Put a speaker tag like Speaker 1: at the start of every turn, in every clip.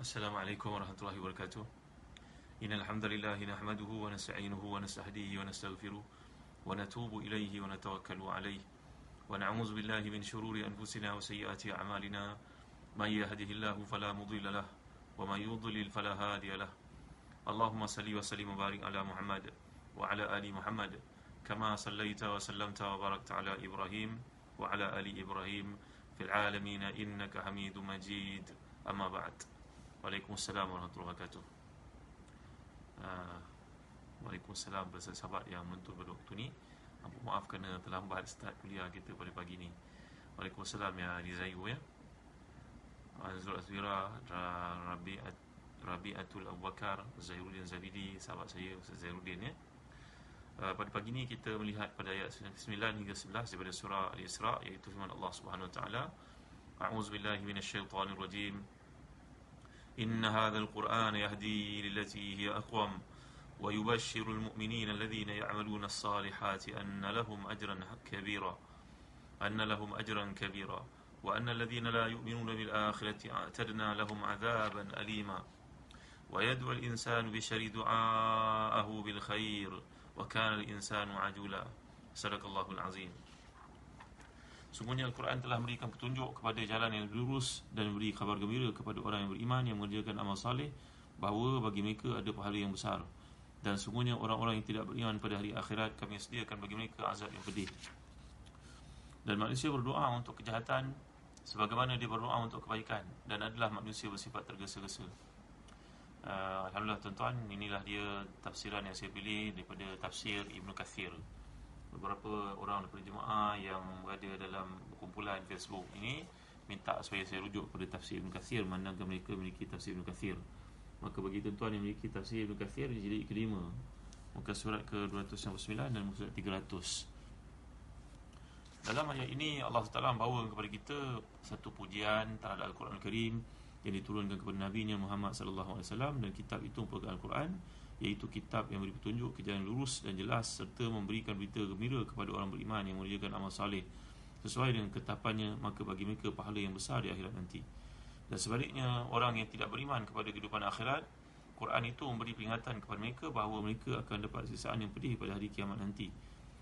Speaker 1: السلام عليكم ورحمة الله وبركاته إن الحمد لله نحمده ونستعينه ونستهديه ونستغفره ونتوب إليه ونتوكل عليه ونعوذ بالله من شرور أنفسنا وسيئات أعمالنا من يهده الله فلا مضل له ومن يضلل فلا هادي له اللهم صل وسلم وبارك على محمد وعلى آل محمد كما صليت وسلمت وباركت على إبراهيم وعلى آل إبراهيم في العالمين إنك حميد مجيد أما بعد Waalaikumsalam warahmatullahi wabarakatuh. Uh, Waalaikumsalam bersama sahabat yang mentul pada waktu ni. Ampun maaf kerana terlambat start kuliah kita pada pagi ni. Waalaikumsalam ya Rizayu ya. Azrul Azwira, Rabi'at Rabi'atul Abu Bakar, Zahiruddin Zabidi, sahabat saya Ustaz Zahiruddin ya. Uh, pada pagi ni kita melihat pada ayat 9 hingga 11 daripada surah Al-Isra iaitu firman Allah Subhanahu Wa Taala. A'udzubillahi billahi rajim. إن هذا القرآن يهدي للتي هي أقوم ويبشر المؤمنين الذين يعملون الصالحات أن لهم أجرا كبيرا أن لهم أجرا كبيرا وأن الذين لا يؤمنون بالآخرة أعتدنا لهم عذابا أليما. ويدعو الإنسان بشر دعاءه بالخير وكان الإنسان عجولا. صدق الله العظيم. Sungguhnya Al-Quran telah memberikan petunjuk kepada jalan yang lurus dan memberi kabar gembira kepada orang yang beriman yang mengerjakan amal saleh bahawa bagi mereka ada pahala yang besar. Dan sungguhnya orang-orang yang tidak beriman pada hari akhirat kami sediakan bagi mereka azab yang pedih. Dan manusia berdoa untuk kejahatan sebagaimana dia berdoa untuk kebaikan dan adalah manusia bersifat tergesa-gesa. Uh, Alhamdulillah tuan-tuan, inilah dia tafsiran yang saya pilih daripada tafsir Ibn Kathir beberapa orang daripada jemaah yang berada dalam kumpulan Facebook ini minta supaya saya rujuk kepada tafsir Ibn Kathir manakala mereka memiliki tafsir Ibn Kathir. Maka bagi tuan-tuan yang memiliki tafsir Ibn Kathir jadi kelima muka surat ke-299 dan muka surat 300 dalam ayat ini Allah Taala membawa kepada kita satu pujian terhadap Al-Quran Al-Karim yang diturunkan kepada Nabi Muhammad wasallam dan kitab itu merupakan Al-Quran iaitu kitab yang beri petunjuk ke jalan lurus dan jelas serta memberikan berita gembira kepada orang beriman yang mengerjakan amal saleh sesuai dengan ketapannya maka bagi mereka pahala yang besar di akhirat nanti. Dan sebaliknya orang yang tidak beriman kepada kehidupan akhirat Quran itu memberi peringatan kepada mereka bahawa mereka akan dapat sisaan yang pedih pada hari kiamat nanti.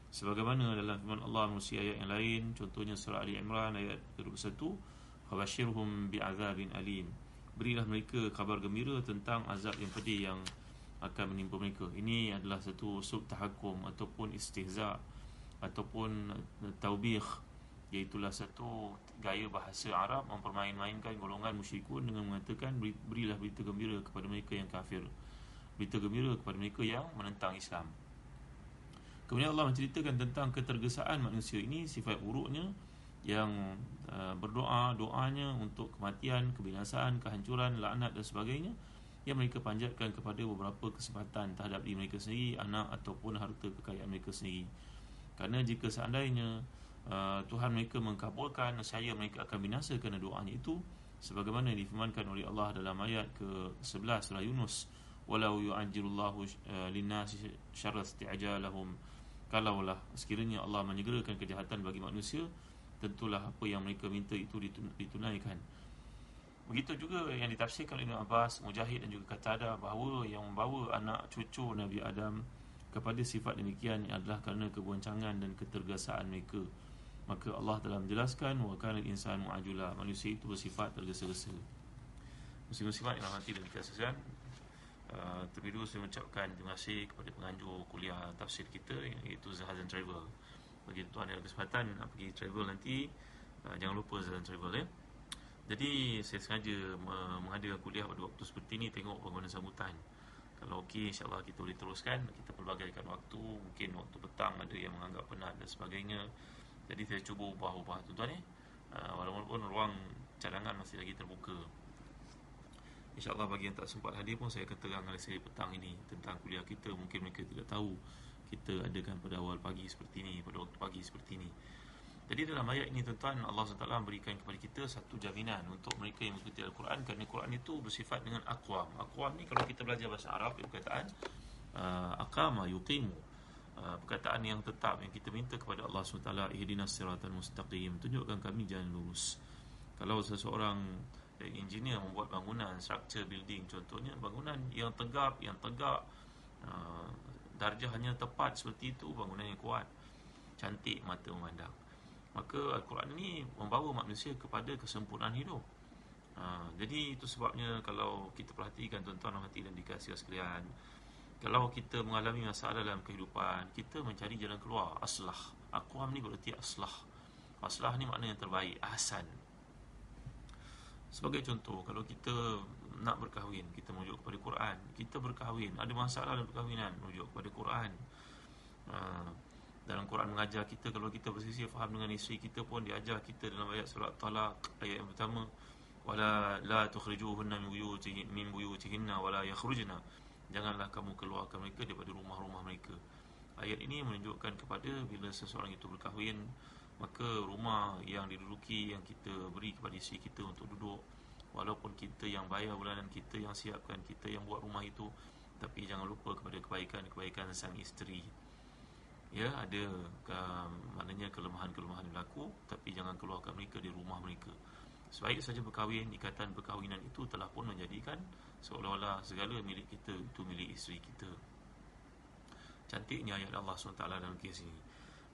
Speaker 1: Sebagaimana dalam firman Allah melalui ayat yang lain contohnya surah Ali Imran ayat 21 fabashirhum bi'adzabin alim. Berilah mereka kabar gembira tentang azab yang pedih yang akan menimpa mereka. Ini adalah satu sub tahakum ataupun istihza ataupun taubih iaitu satu gaya bahasa Arab mempermain-mainkan golongan musyrikun dengan mengatakan berilah berita gembira kepada mereka yang kafir. Berita gembira kepada mereka yang menentang Islam. Kemudian Allah menceritakan tentang ketergesaan manusia ini sifat buruknya yang uh, berdoa doanya untuk kematian, kebinasaan, kehancuran, laknat dan sebagainya yang mereka panjatkan kepada beberapa kesempatan terhadap diri mereka sendiri, anak ataupun harta kekayaan mereka sendiri. Kerana jika seandainya uh, Tuhan mereka mengkabulkan, saya mereka akan binasa kerana doanya itu sebagaimana difirmankan oleh Allah dalam ayat ke-11 surah Yunus walau yu'ajjilullahu uh, linnasi syarra isti'jalahum kalaulah sekiranya Allah menyegerakan kejahatan bagi manusia tentulah apa yang mereka minta itu ditunaikan Begitu juga yang ditafsirkan oleh Abbas, Mujahid dan juga Qatada bahawa yang membawa anak cucu Nabi Adam kepada sifat demikian adalah kerana keboncangan dan ketergesaan mereka. Maka Allah telah menjelaskan wa kana insan mu'ajula. Manusia itu bersifat tergesa-gesa. Muslim-muslimat yang nanti dan kita sekalian, uh, terlebih dahulu saya mengucapkan terima kasih kepada penganjur kuliah tafsir kita iaitu Zahazan Travel. Bagi tuan yang kesempatan nak pergi travel nanti, uh, jangan lupa Zahazan Travel ya. Jadi saya sengaja mengadakan kuliah pada waktu seperti ini Tengok bagaimana sambutan. Kalau okey insyaAllah kita boleh teruskan Kita pelbagaikan waktu Mungkin waktu petang ada yang menganggap penat dan sebagainya. Jadi saya cuba ubah-ubah tuan-tuan eh. Walaupun ruang cadangan masih lagi terbuka. InsyaAllah bagi yang tak sempat hadir pun Saya akan terang oleh seri petang ini Tentang kuliah kita. Mungkin mereka tidak tahu Kita adakan pada awal pagi seperti ini Pada waktu pagi seperti ini jadi dalam ayat ini tuan-tuan Allah SWT memberikan kepada kita satu jaminan untuk mereka yang mengikuti Al-Quran kerana Al-Quran itu bersifat dengan aqwam. Aqwam ni kalau kita belajar bahasa Arab itu perkataan uh, aqama yuqimu. Uh, perkataan yang tetap yang kita minta kepada Allah SWT ihdinas siratal mustaqim tunjukkan kami jalan lurus. Kalau seseorang engineer membuat bangunan structure building contohnya bangunan yang tegap yang tegak uh, darjahnya tepat seperti itu bangunan yang kuat cantik mata memandang maka Al-Quran ini membawa manusia kepada kesempurnaan hidup. Ha, jadi itu sebabnya kalau kita perhatikan tuan-tuan hati dan dikasih sekalian kalau kita mengalami masalah dalam kehidupan kita mencari jalan keluar aslah. Aqwam ni berarti aslah. Aslah ni makna yang terbaik ahsan. Sebagai contoh kalau kita nak berkahwin kita merujuk kepada Quran kita berkahwin. Ada masalah dalam perkahwinan merujuk kepada Quran. Ha, dalam Quran mengajar kita kalau kita bersisi faham dengan isteri kita pun diajar kita dalam ayat surat talak ayat yang pertama wala la tukhrijuhunna min buyutihin min buyutihinna wala yakhrujna. Janganlah kamu keluarkan mereka daripada rumah-rumah mereka. Ayat ini menunjukkan kepada bila seseorang itu berkahwin maka rumah yang diduduki yang kita beri kepada isteri kita untuk duduk walaupun kita yang bayar bulanan kita yang siapkan kita yang buat rumah itu tapi jangan lupa kepada kebaikan-kebaikan sang isteri ya ada um, maknanya kelemahan-kelemahan berlaku tapi jangan keluarkan mereka di rumah mereka. Sebaik saja berkahwin ikatan perkahwinan itu telah pun menjadikan seolah-olah segala milik kita itu milik isteri kita. Cantiknya ayat Allah SWT dalam kes ini.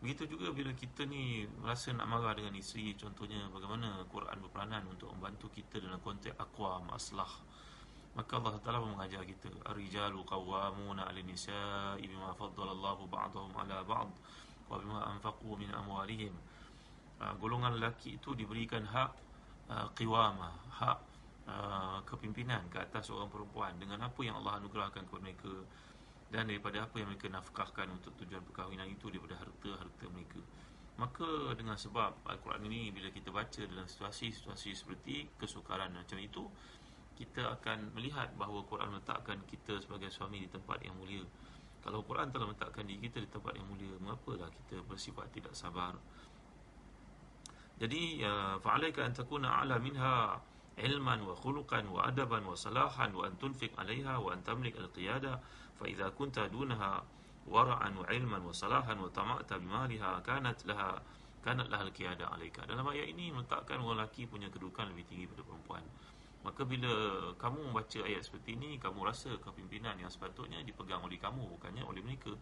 Speaker 1: Begitu juga bila kita ni rasa nak marah dengan isteri contohnya bagaimana Quran berperanan untuk membantu kita dalam konteks aqwam aslah Maka Allah Taala mengajar kita Ar-rijalu qawwamuna 'ala nisa'i bima faddala Allahu ba'dahum 'ala ba'd wa bima anfaqu min amwalihim. Uh, golongan lelaki itu diberikan hak uh, qiwamah, hak uh, kepimpinan ke atas orang perempuan dengan apa yang Allah anugerahkan kepada mereka dan daripada apa yang mereka nafkahkan untuk tujuan perkahwinan itu daripada harta-harta mereka. Maka dengan sebab Al-Quran ini bila kita baca dalam situasi-situasi seperti kesukaran macam itu, kita akan melihat bahawa Quran meletakkan kita sebagai suami di tempat yang mulia. Kalau Quran telah meletakkan diri kita di tempat yang mulia, mengapalah kita bersifat tidak sabar? Jadi, ya, fa'alaika an takuna a'la minha ilman wa khuluqan wa adaban wa salahan wa an tunfiq 'alayha wa an tamlik al-qiyada fa idza kunta dunaha wara'an wa ilman wa salahan wa tama'ta bimaliha kanat laha kanat laha al-qiyada 'alayka. Dalam ayat ini meletakkan lelaki punya kedudukan lebih tinggi daripada perempuan. Maka bila kamu membaca ayat seperti ini Kamu rasa kepimpinan yang sepatutnya dipegang oleh kamu Bukannya oleh mereka.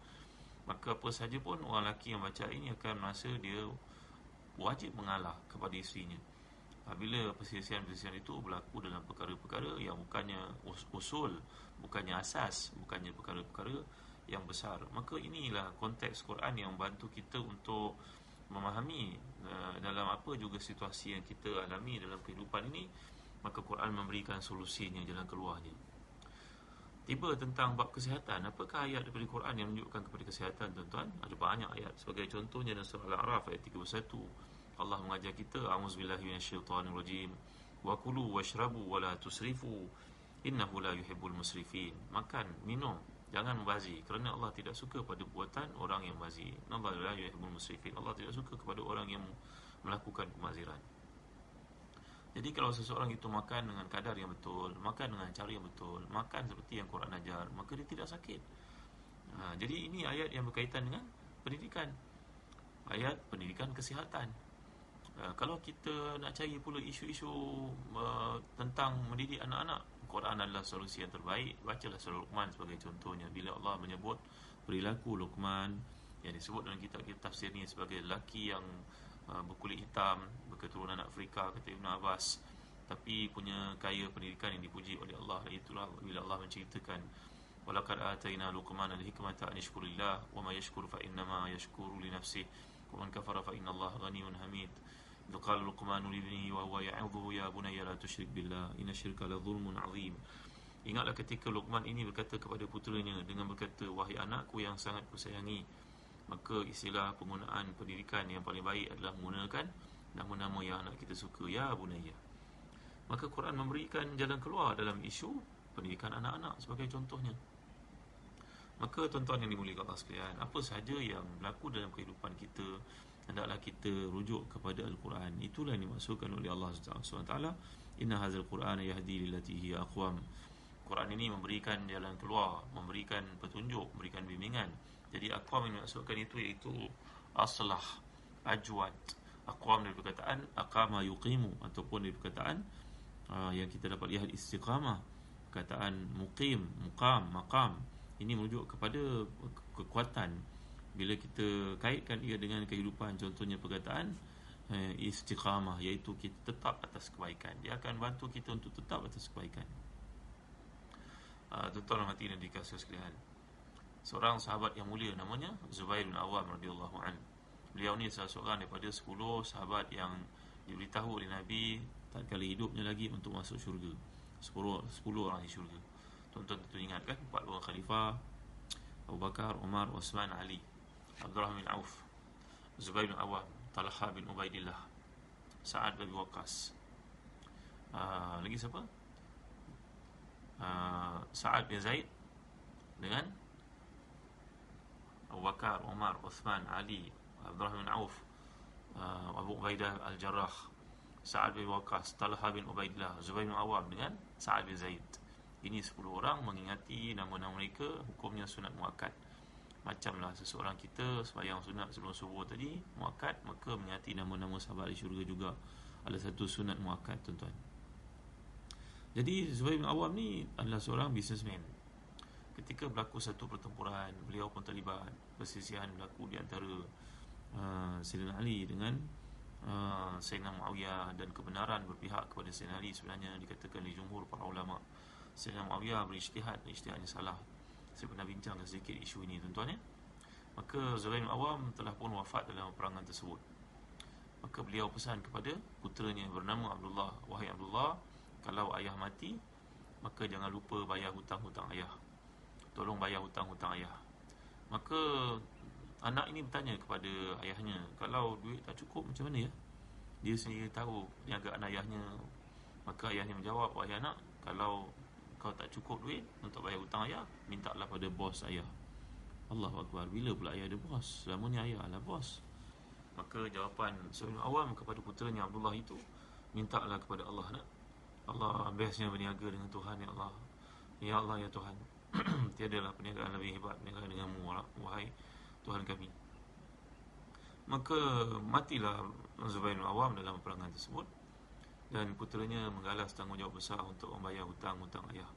Speaker 1: Maka apa sahaja pun orang lelaki yang baca ini Akan merasa dia wajib mengalah kepada isterinya Bila perselisihan-perselisihan itu berlaku dalam perkara-perkara Yang bukannya usul Bukannya asas Bukannya perkara-perkara yang besar. Maka inilah konteks Quran yang membantu kita untuk Memahami uh, dalam apa juga situasi yang kita alami dalam kehidupan ini maka Quran memberikan solusinya jalan keluarnya. Tiba tentang bab kesihatan. Apakah ayat daripada Quran yang menunjukkan kepada kesihatan tuan-tuan? Ada banyak ayat. Sebagai contohnya dalam surah al-a'raf ayat 31 Allah mengajar kita auzubillahi minasyaitonirrajim wa kulu washrabu wa la tusrifu. Innahu la yuhibbul musrifin. Makan minum. Jangan membazir. Kerana Allah tidak suka pada buatan orang yang bazir Allah la yuhibbul musrifin. Allah tidak suka kepada orang yang melakukan pemaziran jadi kalau seseorang itu makan dengan kadar yang betul, makan dengan cara yang betul, makan seperti yang Quran ajar, maka dia tidak sakit. Ha, jadi ini ayat yang berkaitan dengan pendidikan. Ayat pendidikan kesihatan. Ha, kalau kita nak cari pula isu-isu uh, tentang mendidik anak-anak, Quran adalah solusi yang terbaik. Bacalah surah Luqman sebagai contohnya. Bila Allah menyebut perilaku Luqman yang disebut dalam kitab-kitab tafsir ini sebagai lelaki yang uh, berkulit hitam keturunan Afrika kata Ibn Abbas. Tapi punya kaya pendidikan yang dipuji oleh Allah itulah bila Allah menceritakan walaqad atayna luqman al-hikmata an yashkurillah wa ma yashkur fa inna ma yashkuru li nafsihi wa man kafara fa inna Allah ghaniyyun hamid qala luqman li ibnihi wa huwa ya'udhu ya bunayya la tusyrik billah inna syirka la 'azim Ingatlah ketika Luqman ini berkata kepada puteranya dengan berkata wahai anakku yang sangat kusayangi maka istilah penggunaan pendidikan yang paling baik adalah menggunakan nama-nama yang anak kita suka. Ya bunaya. Maka Quran memberikan jalan keluar dalam isu pendidikan anak-anak sebagai contohnya. Maka tuan-tuan yang dimuliakan Allah sekalian apa sahaja yang berlaku dalam kehidupan kita hendaklah kita rujuk kepada Al-Quran. Itulah yang dimaksudkan oleh Allah SWT inna hazal Quran yahdi lillati hiya aqwam. Quran ini memberikan jalan keluar memberikan petunjuk memberikan bimbingan. Jadi aqwam yang dimaksudkan itu iaitu aslah ajwad aqwam dari perkataan aqama yuqimu ataupun dari perkataan uh, yang kita dapat lihat istiqamah perkataan muqim muqam maqam ini merujuk kepada kekuatan. Bila kita kaitkan ia dengan kehidupan contohnya perkataan uh, istiqamah iaitu kita tetap atas kebaikan. Dia akan bantu kita untuk tetap atas kebaikan. Uh, tuan-tuan hati dan dikasih sekalian. Seorang sahabat yang mulia namanya Zubair bin Awam radhiyallahu an. Beliau ni salah seorang daripada 10 sahabat yang diberitahu oleh Nabi tak kali hidupnya lagi untuk masuk syurga. 10 10 orang di syurga. Tuan-tuan tentu ingat kan empat orang khalifah Abu Bakar, Umar, Uthman, Ali, Abdurrahman bin Auf, Zubair bin Awam, Talha bin Ubaidillah, Sa'ad bin Waqqas. Uh, lagi siapa? Uh, Sa'ad bin Zaid dengan Abu Bakar, Umar, Uthman, Ali, Abdul Rahman Auf, uh, Abu Ubaidah Al-Jarrah, Sa'ad bin Waqas, Talha bin Ubaidillah, Zubair bin Awam dengan Sa'ad bin Zaid. Ini 10 orang mengingati nama-nama mereka hukumnya sunat muakkad. Macamlah seseorang kita sembahyang sunat sebelum subuh tadi muakkad, maka mengingati nama-nama sahabat di syurga juga. Ada satu sunat muakkad tuan-tuan. Jadi Zubair bin Awam ni adalah seorang businessman ketika berlaku satu pertempuran beliau pun terlibat persisian berlaku di antara uh, Sayyidina Ali dengan uh, Sayyidina Muawiyah dan kebenaran berpihak kepada Sayyidina Ali. Sebenarnya dikatakan di jumhur para ulama Sayyidina Muawiyah berijtihad ijtihadnya salah. Saya pernah bincang sedikit isu ini tuan-tuan ya. Maka Zubair Awam telah pun wafat dalam perangan tersebut. Maka beliau pesan kepada puteranya bernama Abdullah wahai Abdullah kalau ayah mati maka jangan lupa bayar hutang-hutang ayah. Tolong bayar hutang-hutang ayah. Maka anak ini bertanya kepada ayahnya, kalau duit tak cukup macam mana ya? Dia sendiri tahu niagaan ayahnya. Maka ayahnya menjawab, wahai anak, kalau kau tak cukup duit untuk bayar hutang ayah, mintalah pada bos ayah. Allah Akbar, bila pula ayah ada bos? Selama ni ayah adalah bos. Maka jawapan seorang awam kepada puteranya Abdullah itu, mintalah kepada Allah nak. Allah biasanya berniaga dengan Tuhan ya Allah. Ya Allah ya Tuhan. tiadalah perniagaan lebih hebat perniagaan denganmu wahai Tuhan kami. Maka matilah Zubair bin Awam dalam perangan tersebut dan puteranya menggalas tanggungjawab besar untuk membayar hutang-hutang ayah.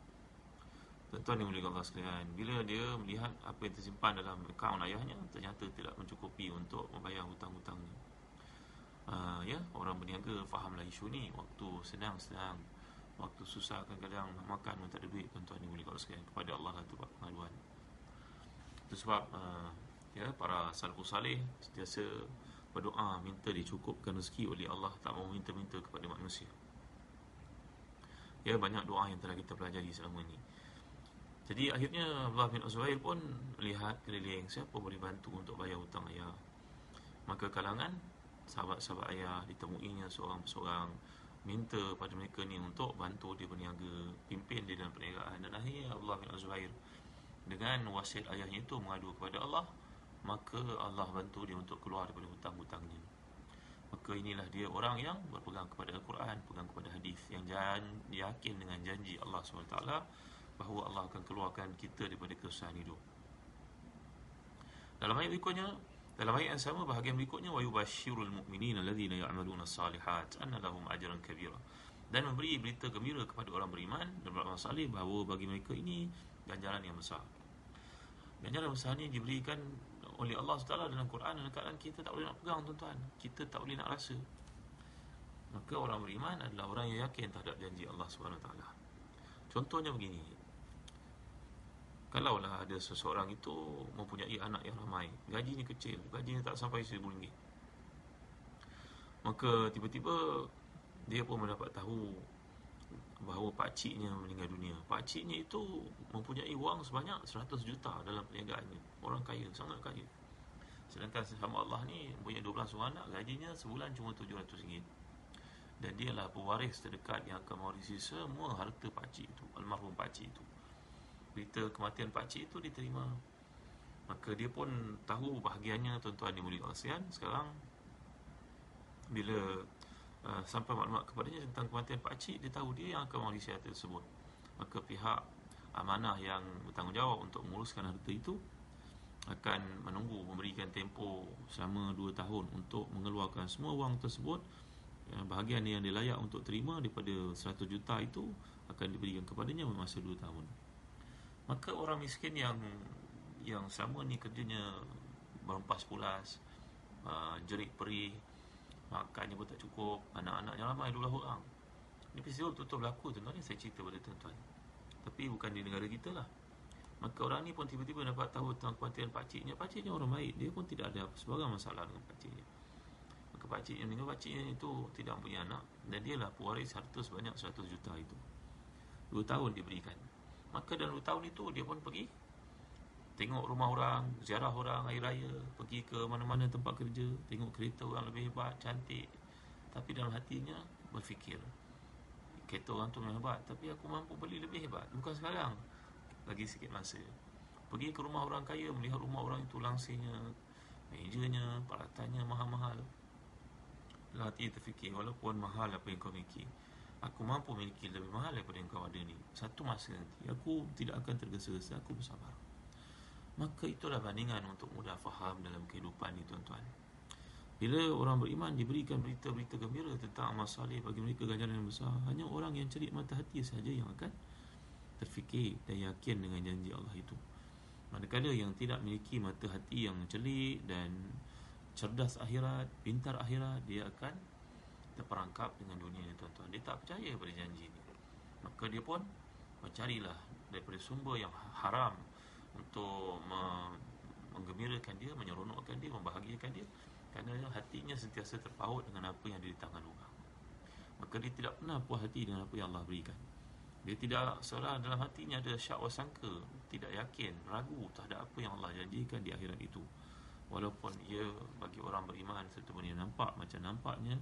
Speaker 1: Tuan-tuan yang mulia Allah sekalian Bila dia melihat apa yang tersimpan dalam akaun ayahnya Ternyata tidak mencukupi untuk membayar hutang-hutangnya. Uh, Ya, orang berniaga fahamlah isu ni. Waktu senang-senang Waktu susah kadang-kadang nak makan pun tak ada duit. Tuan-tuan ni boleh kalau sekalian Kepada Allah lah tu pengaduan. Itu sebab uh, ya, Para salafus salih Sentiasa berdoa Minta dicukupkan rezeki oleh Allah Tak mau minta-minta kepada manusia. Ya banyak doa yang telah kita pelajari selama ini. Jadi akhirnya Abdullah bin Azwair pun Melihat keliling Siapa boleh bantu untuk bayar hutang ayah? Maka kalangan Sahabat-sahabat ayah Ditemuinya seorang-seorang minta pada mereka ni untuk bantu dia berniaga pimpin dia dalam perniagaan. Dan akhirnya Allah bin Zuhair dengan wasiat ayahnya itu mengadu kepada Allah maka Allah bantu dia untuk keluar daripada hutang-hutangnya maka inilah dia orang yang berpegang kepada Al-Quran pegang kepada hadis yang jan, yakin dengan janji Allah SWT bahawa Allah akan keluarkan kita daripada kesusahan hidup dalam ayat berikutnya dalam ayat yang sama bahagian berikutnya wa yubashshirul mu'minina alladhina ya'maluna as-salihat anna lahum ajran kabira. Dan memberi berita gembira kepada orang beriman dan beramal saleh bahawa bagi mereka ini ganjaran yang besar. Ganjaran besar ini diberikan oleh Allah SWT dalam Quran dan keadaan kita tak boleh nak pegang tuan-tuan. Kita tak boleh nak rasa. Maka orang beriman adalah orang yang yakin terhadap janji Allah SWT. Contohnya begini, Kalaulah ada seseorang itu mempunyai anak yang ramai Gajinya kecil, gajinya tak sampai RM1,000 Maka tiba-tiba dia pun mendapat tahu bahawa pakciknya meninggal dunia Pakciknya itu mempunyai wang sebanyak 100 juta dalam perniagaannya Orang kaya, sangat kaya. Sedangkan sesama Allah ni punya 12 orang anak Gajinya sebulan cuma RM700 Dan dia lah pewaris terdekat yang akan mewarisi semua harta pakcik itu Almarhum pakcik itu. Berita kematian pak cik itu diterima. Maka dia pun tahu bahagiannya tuan-tuan yang mulia ASEAN sekarang bila uh, sampai maklumat kepadanya tentang kematian pak cik dia tahu dia yang akan mewarisi harta tersebut. Maka pihak amanah yang bertanggungjawab untuk menguruskan harta itu akan menunggu memberikan tempoh selama 2 tahun untuk mengeluarkan semua wang tersebut. Ya, bahagian yang dia layak untuk terima daripada 100 juta itu akan diberikan kepadanya masa 2 tahun. Maka orang miskin yang yang selama ni kerjanya berempas pulas uh, jerit perih makannya pun tak cukup anak-anaknya ramai 12 orang. Ini peristiwa betul-betul berlaku tuan-tuan ni saya cerita pada tuan-tuan. Tapi bukan di negara kita lah maka orang ni pun tiba-tiba dapat tahu tentang kematian pakciknya. Pakciknya orang baik. Dia pun tidak ada sebarang masalah dengan pakciknya. Maka pakciknya dengan pakciknya itu tidak punya anak. Dan dia lah pewaris harta sebanyak 100 juta itu. 2 tahun diberikan maka dalam 2 tahun itu dia pun pergi. Tengok rumah orang ziarah orang air raya. Pergi ke mana-mana tempat kerja. Tengok kereta orang lebih hebat cantik. Tapi dalam hatinya berfikir kereta orang tu memang hebat tapi aku mampu beli lebih hebat. Bukan sekarang lagi sikit masa. Pergi ke rumah orang kaya melihat rumah orang itu langsirnya mejanya peralatannya mahal-mahal. Dalam hati terfikir walaupun mahal apa yang kau miliki aku mampu miliki lebih mahal daripada yang kau ada ni. Satu masa nanti aku tidak akan tergesa-gesa aku bersabar. Maka itulah bandingan untuk mudah faham dalam kehidupan ni tuan-tuan. Bila orang beriman diberikan berita-berita gembira tentang amal salih bagi mereka ganjaran yang besar hanya orang yang cerit mata hati saja yang akan terfikir dan yakin dengan janji Allah itu. Manakala yang tidak memiliki mata hati yang celik dan cerdas akhirat pintar akhirat dia akan terperangkap dengan dunia ini tuan-tuan. Dia tak percaya pada janji ini. Maka dia pun mencarilah daripada sumber yang haram untuk menggembirakan dia menyeronokkan dia membahagiakan dia kerana hatinya sentiasa terpaut dengan apa yang ada di tangan orang. Maka dia tidak pernah puas hati dengan apa yang Allah berikan dia tidak seolah dalam hatinya ada syak wasangka Tidak yakin, ragu terhadap apa yang Allah janjikan di akhirat itu. Walaupun ia bagi orang beriman Serta benda nampak macam nampaknya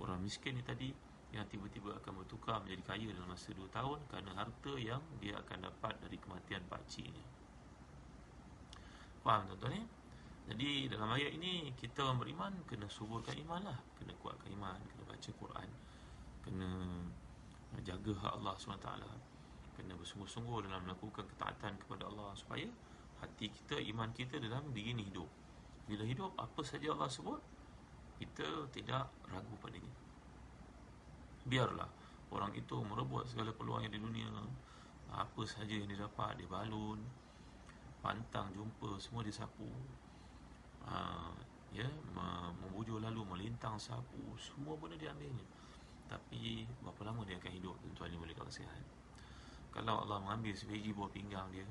Speaker 1: Orang miskin ni tadi Yang tiba-tiba akan bertukar menjadi kaya dalam masa 2 tahun Kerana harta yang dia akan dapat dari kematian pakciknya Faham tuan-tuan ya? Jadi dalam ayat ini kita orang beriman kena suburkan iman lah. Kena kuatkan iman, kena baca Quran Kena jaga hak Allah SWT kena bersungguh-sungguh dalam melakukan ketaatan kepada Allah supaya hati kita, iman kita dalam diri ini hidup. Bila hidup, apa saja Allah sebut kita tidak ragu padanya. Biarlah orang itu merebut segala peluang yang di dunia. Apa saja yang dia dapat, dia balun pantang jumpa, semua dia sapu. Ha, ya, membujur lalu melintang sapu semua benda dia ambilnya tapi berapa lama dia akan hidup tuan-tuan yang boleh kasihan kalau Allah mengambil sebiji buah pinggang dia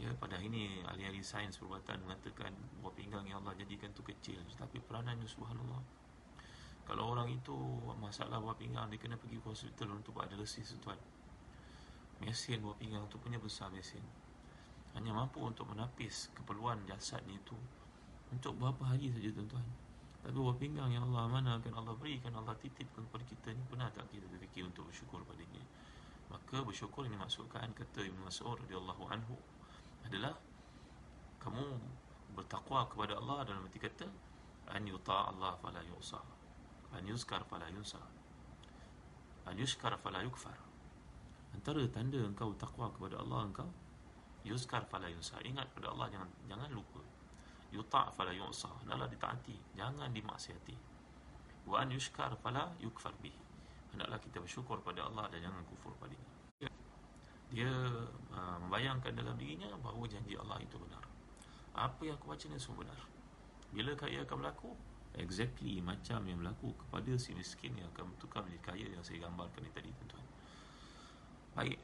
Speaker 1: ya pada hari ini ahli-ahli sains perubatan mengatakan buah pinggang yang Allah jadikan tu kecil. Tetapi peranannya subhanallah. Kalau orang itu masalah buah pinggang dia kena pergi hospital untuk buat dialisis tuan mesin buah pinggang tu punya besar mesin. Hanya mampu untuk menapis keperluan jasadnya itu untuk berapa hari saja tuan-tuan tapi buah pinggang yang Allah akan Allah berikan Allah titipkan kepada kita ni. Pernah tak kita berfikir untuk bersyukur padanya? Maka bersyukur ini maksudkan Kata Ibn Mas'ud radhiyallahu anhu Adalah Kamu bertakwa kepada Allah Dalam arti kata An yuta' Allah fala yu'sa. An yuzkar fala yunsa. An yuskar fala yukfar. Antara tanda engkau takwa kepada Allah engkau Yuzkar fala yunsa. Ingat kepada Allah jangan jangan lupa yuta' fala yu'sa hendaklah ditaati. Jangan dimaksiati. Wa an yushkar fala yukfar bih hendaklah kita bersyukur pada Allah dan jangan kufur padanya dia uh, membayangkan dalam dirinya bahawa janji Allah itu benar. Apa yang aku baca ni semua benar. Bila kaya akan berlaku? Exactly macam yang berlaku kepada si miskin yang akan bertukar menjadi kaya yang saya gambarkan ni tadi tuan-tuan. Baik.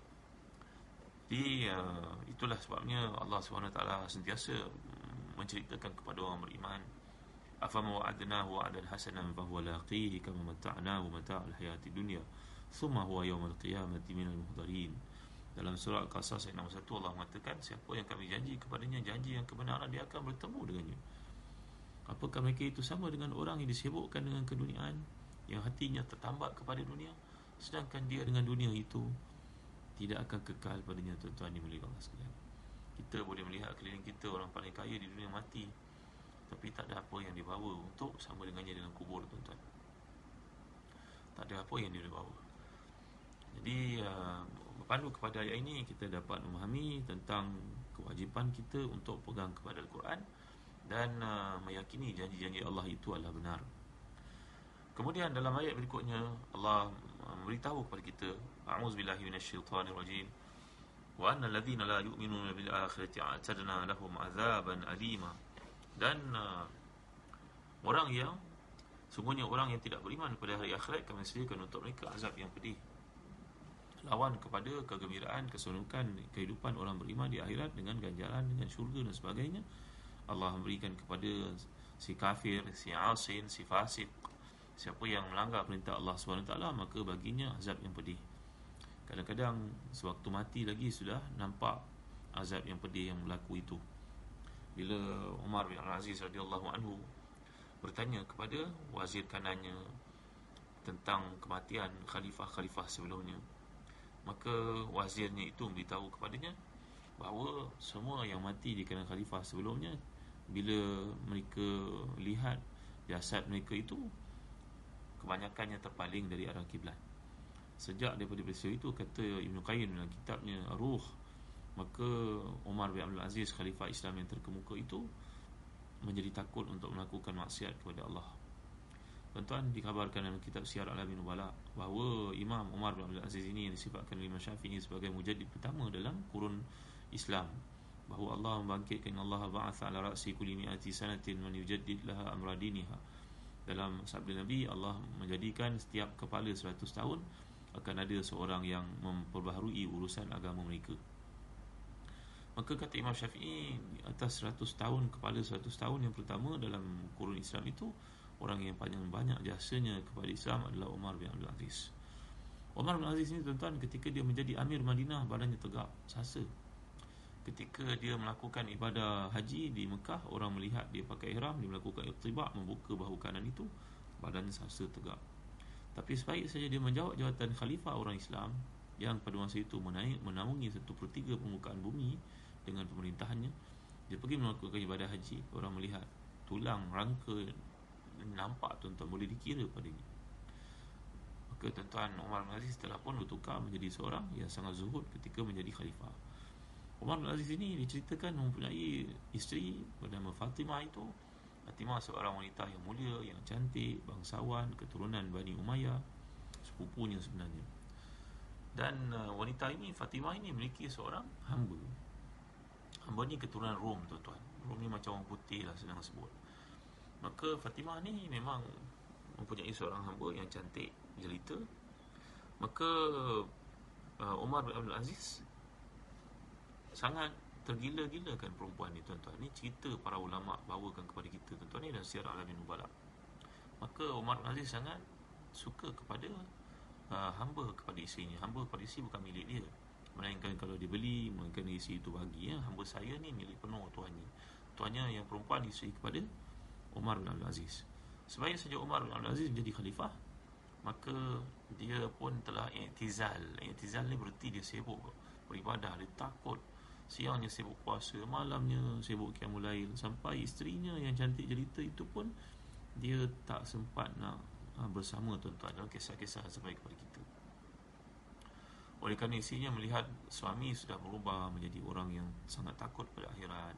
Speaker 1: Jadi uh, itulah sebabnya Allah SWT sentiasa menceritakan kepada orang beriman afama wa'adnahu wa'adan hasanan fa huwa laqihi kama mata'nahu mata'al hayati dunya thumma huwa yawmal qiyamati minal muhdarin. Dalam surah Al-Qasas ayat nombor 1 Allah mengatakan siapa yang kami janji kepadanya janji yang kebenaran dia akan bertemu dengannya. Apakah mereka itu sama dengan orang yang disibukkan dengan keduniaan yang hatinya tertambat kepada dunia sedangkan dia dengan dunia itu tidak akan kekal padanya tuan-tuan dimulai Allah sekalian kita boleh melihat keliling kita orang paling kaya di dunia mati. Tapi tak ada apa yang dibawa untuk sama dengannya dalam kubur tuan-tuan. Tak ada apa yang dia bawa. Jadi uh, berpandu kepada ayat ini kita dapat memahami tentang kewajipan kita untuk pegang kepada Al-Quran dan uh, meyakini janji-janji Allah itu adalah benar. Kemudian dalam ayat berikutnya Allah memberitahu kepada kita a'udzubillahi minasyaitonir rajim alladhina la yu'minuna bil akhirati a'tadna lahum 'adzaban alima dan uh, orang yang sungguhnya orang yang tidak beriman pada hari akhirat kami sediakan untuk mereka azab yang pedih. Lawan kepada kegembiraan keseronokan kehidupan orang beriman di akhirat dengan ganjaran dengan syurga dan sebagainya. Allah memberikan kepada si kafir si asin si fasik. Siapa yang melanggar perintah Allah SWT maka baginya azab yang pedih kadang-kadang sewaktu mati lagi sudah nampak azab yang pedih yang berlaku itu bila Umar bin Aziz radhiyallahu anhu bertanya kepada wazir kanannya tentang kematian khalifah-khalifah sebelumnya maka wazirnya itu memberitahu kepadanya bahawa semua yang mati di kalangan khalifah sebelumnya bila mereka lihat jasad mereka itu kebanyakannya terpaling dari arah kiblat. Sejak daripada peristiwa itu kata Ibn Qayyim dalam kitabnya Ruh maka Umar bin Abdul Aziz khalifah Islam yang terkemuka itu menjadi takut untuk melakukan maksiat kepada Allah. Tuan-tuan dikabarkan dalam kitab Syiar Alamin Nubala bahawa Imam Umar bin Abdul Aziz ini disifatkan oleh Imam Syafi'i sebagai mujaddid pertama dalam kurun Islam bahawa Allah membangkitkan Allah ba'atha ala ra'si kulli mi'ati sanatin man yujaddid laha amra diniha dalam sabda Nabi Allah menjadikan setiap kepala 100 tahun akan ada seorang yang memperbaharui urusan agama mereka. Maka kata Imam Syafi'i atas 100 tahun kepala 100 tahun yang pertama dalam kurun Islam itu orang yang paling banyak jasanya kepada Islam adalah Umar bin Abdul Aziz. Umar bin Aziz ini tuan-tuan ketika dia menjadi Amir Madinah badannya tegak sasa. Ketika dia melakukan ibadah haji di Mekah orang melihat dia pakai ihram dia melakukan iktibak membuka bahu kanan itu badannya sasa tegak tapi sebaik saja dia menjawab jawatan khalifah orang Islam yang pada masa itu menaik menaungi satu per tiga permukaan bumi dengan pemerintahannya. Dia pergi melakukan ibadah haji. Orang melihat tulang rangka nampak tuan-tuan boleh dikira padanya. Maka tuan-tuan Umar Aziz telah pun bertukar menjadi seorang yang sangat zuhud ketika menjadi khalifah. Umar bin Aziz ini diceritakan mempunyai isteri bernama Fatimah itu Fatimah seorang wanita yang mulia, yang cantik, bangsawan, keturunan Bani Umayyah sepupunya sebenarnya. Dan uh, wanita ini, Fatimah ini memiliki seorang hamba. Hamba ni keturunan Rom tuan-tuan. Rom ni macam orang putih lah senang sebut. Maka Fatimah ni memang mempunyai seorang hamba yang cantik, jelita. Maka uh, Umar bin Abdul Aziz sangat tergila-gila kan perempuan ni tuan-tuan. Ni cerita para ulama bawakan kepada kita tuan-tuan ni dan sirah alamin nubala maka Umar bin Aziz sangat suka kepada uh, hamba kepada isinya. Hamba kepada isi bukan milik dia. Melainkan kalau dia beli melainkan isi itu bagi ya. hamba saya ni milik penuh tuannya tuannya yang perempuan isi kepada Umar bin Abdul Aziz. Sebaik saja Umar bin Abdul Aziz menjadi khalifah maka dia pun telah i'tizal. I'tizal ni berarti dia sibuk beribadah. Dia takut Siangnya sibuk puasa Malamnya sibuk kiamulail Sampai isterinya yang cantik jelita itu pun Dia tak sempat nak ha, bersama tuan-tuan. Dalam kisah-kisah sampai kepada kita. Oleh kerana isinya melihat Suami sudah berubah menjadi orang yang Sangat takut pada akhirat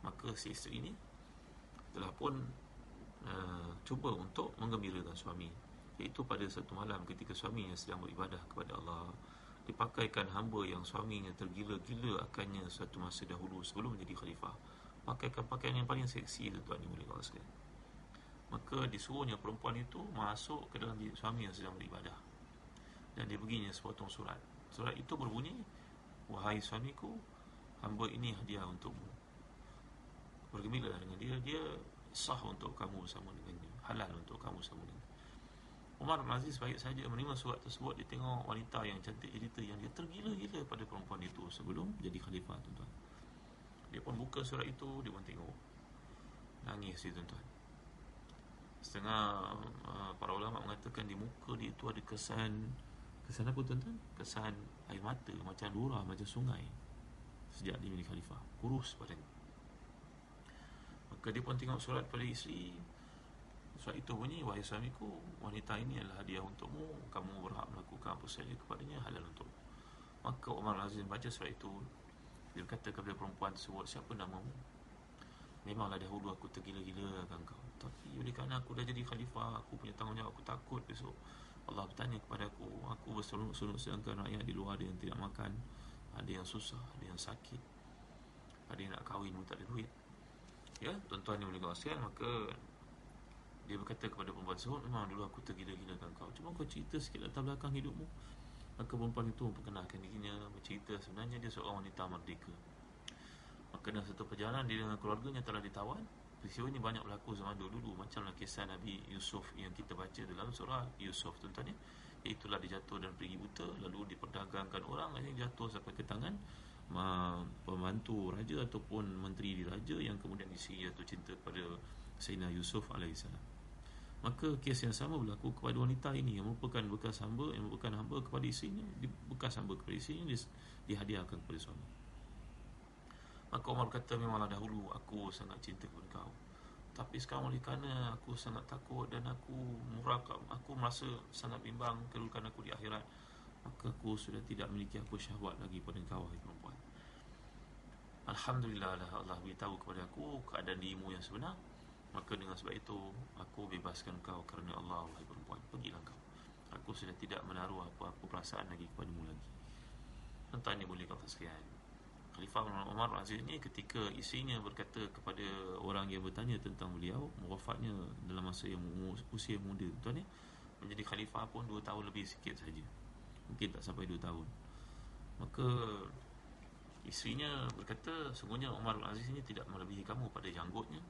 Speaker 1: Maka si isteri ini Telah pun uh, Cuba untuk menggembirakan suami. Iaitu pada satu malam ketika suaminya sedang beribadah kepada Allah dipakaikan hamba yang suaminya tergila-gila akannya suatu masa dahulu sebelum menjadi khalifah. Pakaikan pakaian yang paling seksi tu tuan boleh kau sekalian. Maka disuruhnya perempuan itu masuk ke dalam suami yang sedang beribadah. Dan dia begini sepotong surat. Surat itu berbunyi wahai suamiku hamba ini hadiah untukmu. Bergembira dengan dia dia sah untuk kamu bersama dengannya halal untuk kamu bersama dengan Umar bin Aziz baik saja menerima surat tersebut. Dia tengok wanita yang cantik cerita Yang dia tergila-gila pada perempuan itu Sebelum jadi khalifah tuan-tuan. Dia pun buka surat itu Dia pun tengok. Nangis dia tuan-tuan. Setengah uh, para ulama mengatakan Di muka dia itu ada kesan Kesan apa tuan-tuan? Kesan air mata Macam dura, macam sungai Sejak dia menjadi khalifah. Kurus badannya Maka dia pun tengok surat pada isteri Surat itu bunyi Wahai suamiku Wanita ini adalah hadiah untukmu. Kamu berhak melakukan apa saja kepadanya Halal untuk Maka Umar Aziz baca surat itu. Dia berkata kepada perempuan tersebut Siapa namamu? Memanglah dahulu aku tergila-gila akan kau. Tapi oleh kerana aku dah jadi khalifah Aku punya tanggungjawab Aku takut besok. Allah bertanya kepada aku Aku bersunuk-sunuk sedangkan rakyat di luar ada yang tidak makan Ada yang susah Ada yang sakit Ada yang nak kahwin pun tak ada duit. Ya, tuan-tuan yang boleh kawasan Maka Dia berkata kepada perempuan tersebut Memang dulu aku tergila-gilakan kau. Cuma kau cerita sikit latar belakang hidupmu. Maka perempuan itu memperkenalkan dirinya Bercerita sebenarnya dia seorang wanita merdeka. Maka dalam satu perjalanan dia dengan keluarganya telah ditawan. Peristiwa ini banyak berlaku zaman dulu-dulu Macamlah kisah Nabi Yusuf yang kita baca dalam surah Yusuf tuan-tuan ya. Itulah dia jatuh dan pergi buta Lalu diperdagangkan orang Akhirnya jatuh sampai ke tangan Pembantu raja ataupun menteri di raja Yang kemudian isi jatuh cinta kepada Sayyidina Yusuf AS Maka kes yang sama berlaku kepada wanita ini. Yang merupakan bekas hamba Yang merupakan hamba kepada isinya Bekas hamba kepada isinya Dihadiahkan kepada suami. Maka Umar kata memanglah dahulu aku sangat cinta kepada kau. Tapi sekarang oleh kerana aku sangat takut dan aku murakab Aku merasa sangat bimbang kerana aku di akhirat Maka aku sudah tidak memiliki aku syahwat lagi pada kau hai perempuan. Alhamdulillah lah Allah beritahu kepada aku keadaan dirimu yang sebenar Maka dengan sebab itu aku bebaskan kau kerana Allah hai perempuan. Pergilah kau. Aku sudah tidak menaruh apa-apa perasaan lagi kepadamu lagi. Tentang ini boleh kau tak sekalian? Khalifah Umar Aziz ni ketika isinya berkata kepada orang yang bertanya tentang beliau wafatnya dalam masa yang usia muda. Tuan ni menjadi khalifah pun 2 tahun lebih sikit saja mungkin tak sampai 2 tahun. Maka isterinya berkata sungguhnya Umar Aziz ini tidak melebihi kamu pada janggutnya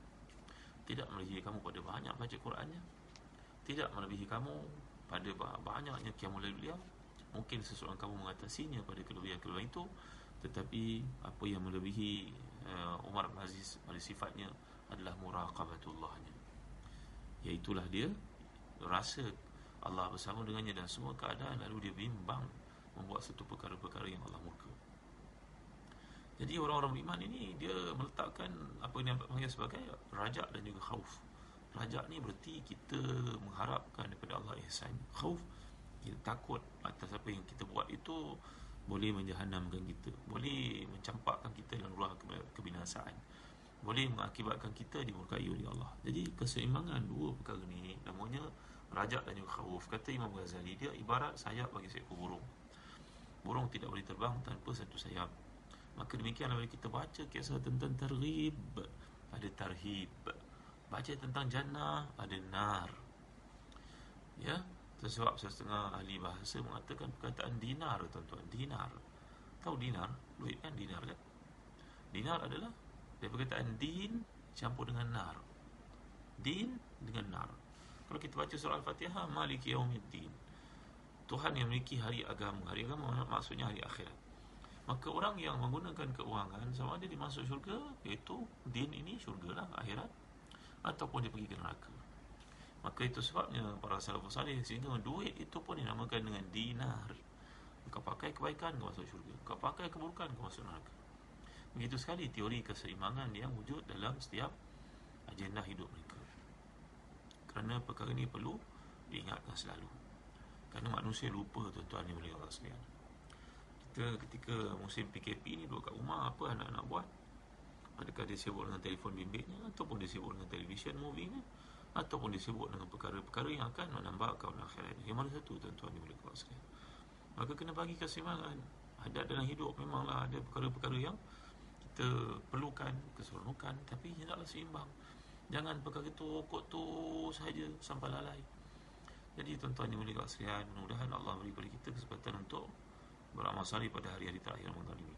Speaker 1: tidak melebihi kamu pada banyak baca Qurannya. Tidak melebihi kamu pada banyaknya kiamul beliau. Mungkin seseorang kamu mengatasinya pada kelebihan-kelebihan itu tetapi apa yang melebihi uh, Umar bin Aziz pada sifatnya adalah muraqabatullahnya. Iaitulah dia rasa Allah bersama dengannya dan semua keadaan lalu dia bimbang membuat satu perkara-perkara yang Allah murka jadi orang-orang beriman ini dia meletakkan apa yang dipanggil sebagai rajak dan juga khauf. Rajak ni berarti kita mengharapkan daripada Allah ihsan. Khauf kita takut atas apa yang kita buat itu boleh menjahanamkan kita boleh mencampakkan kita dalam ruang kebinasaan boleh mengakibatkan kita dimurkai oleh Allah. Jadi keseimbangan dua perkara ni namanya rajak dan juga khawuf kata Imam Ghazali dia ibarat sayap bagi seekor burung. Burung tidak boleh terbang tanpa satu sayap maka demikianlah bila kita baca kisah tentang targhib ada tarhib. Baca tentang jannah ada nar. Ya? Sebab setengah ahli bahasa mengatakan perkataan dinar tuan-tuan. Dinar. Tahu dinar? Duit kan dinar kan? Dinar adalah Dari perkataan din Campur dengan nar. Din dengan nar. Kalau kita baca surah Al-Fatihah Maliki yaumiddin. Tuhan yang memiliki hari agama. Hari agama maksudnya hari akhirat Maka orang yang menggunakan keuangan Sama ada dia masuk syurga Iaitu din ini syurga lah akhirat Ataupun dia pergi ke neraka Maka itu sebabnya para salafus salih sehingga duit itu pun dinamakan dengan dinar. Kau pakai kebaikan kau masuk syurga. Kau pakai keburukan kau masuk neraka. Begitu sekali teori keseimbangan yang wujud dalam setiap agenda hidup mereka. Kerana perkara ini perlu diingatkan selalu. Kerana manusia lupa tuan-tuan ni boleh orang sekalian. Kita ketika musim PKP ni duduk kat rumah apa anak-anak buat? Adakah dia sibuk dengan telefon bimbitnya ataupun dia sibuk dengan television movie ni? ataupun disebut dengan perkara-perkara yang akan menambah kau akhirat yang mana satu tuan-tuan boleh kau sekalian maka kena bagi keseimbangan ada dalam hidup memanglah ada perkara-perkara yang kita perlukan keseronokan tapi hendaklah seimbang. Jangan perkara itu pokok tu sahaja sampai lalai. Jadi tuan-tuan yang boleh kau sekalian. Mudah-mudahan Allah beri kepada kita kesempatan untuk beramal pada hari-hari terakhir Ramadan ini.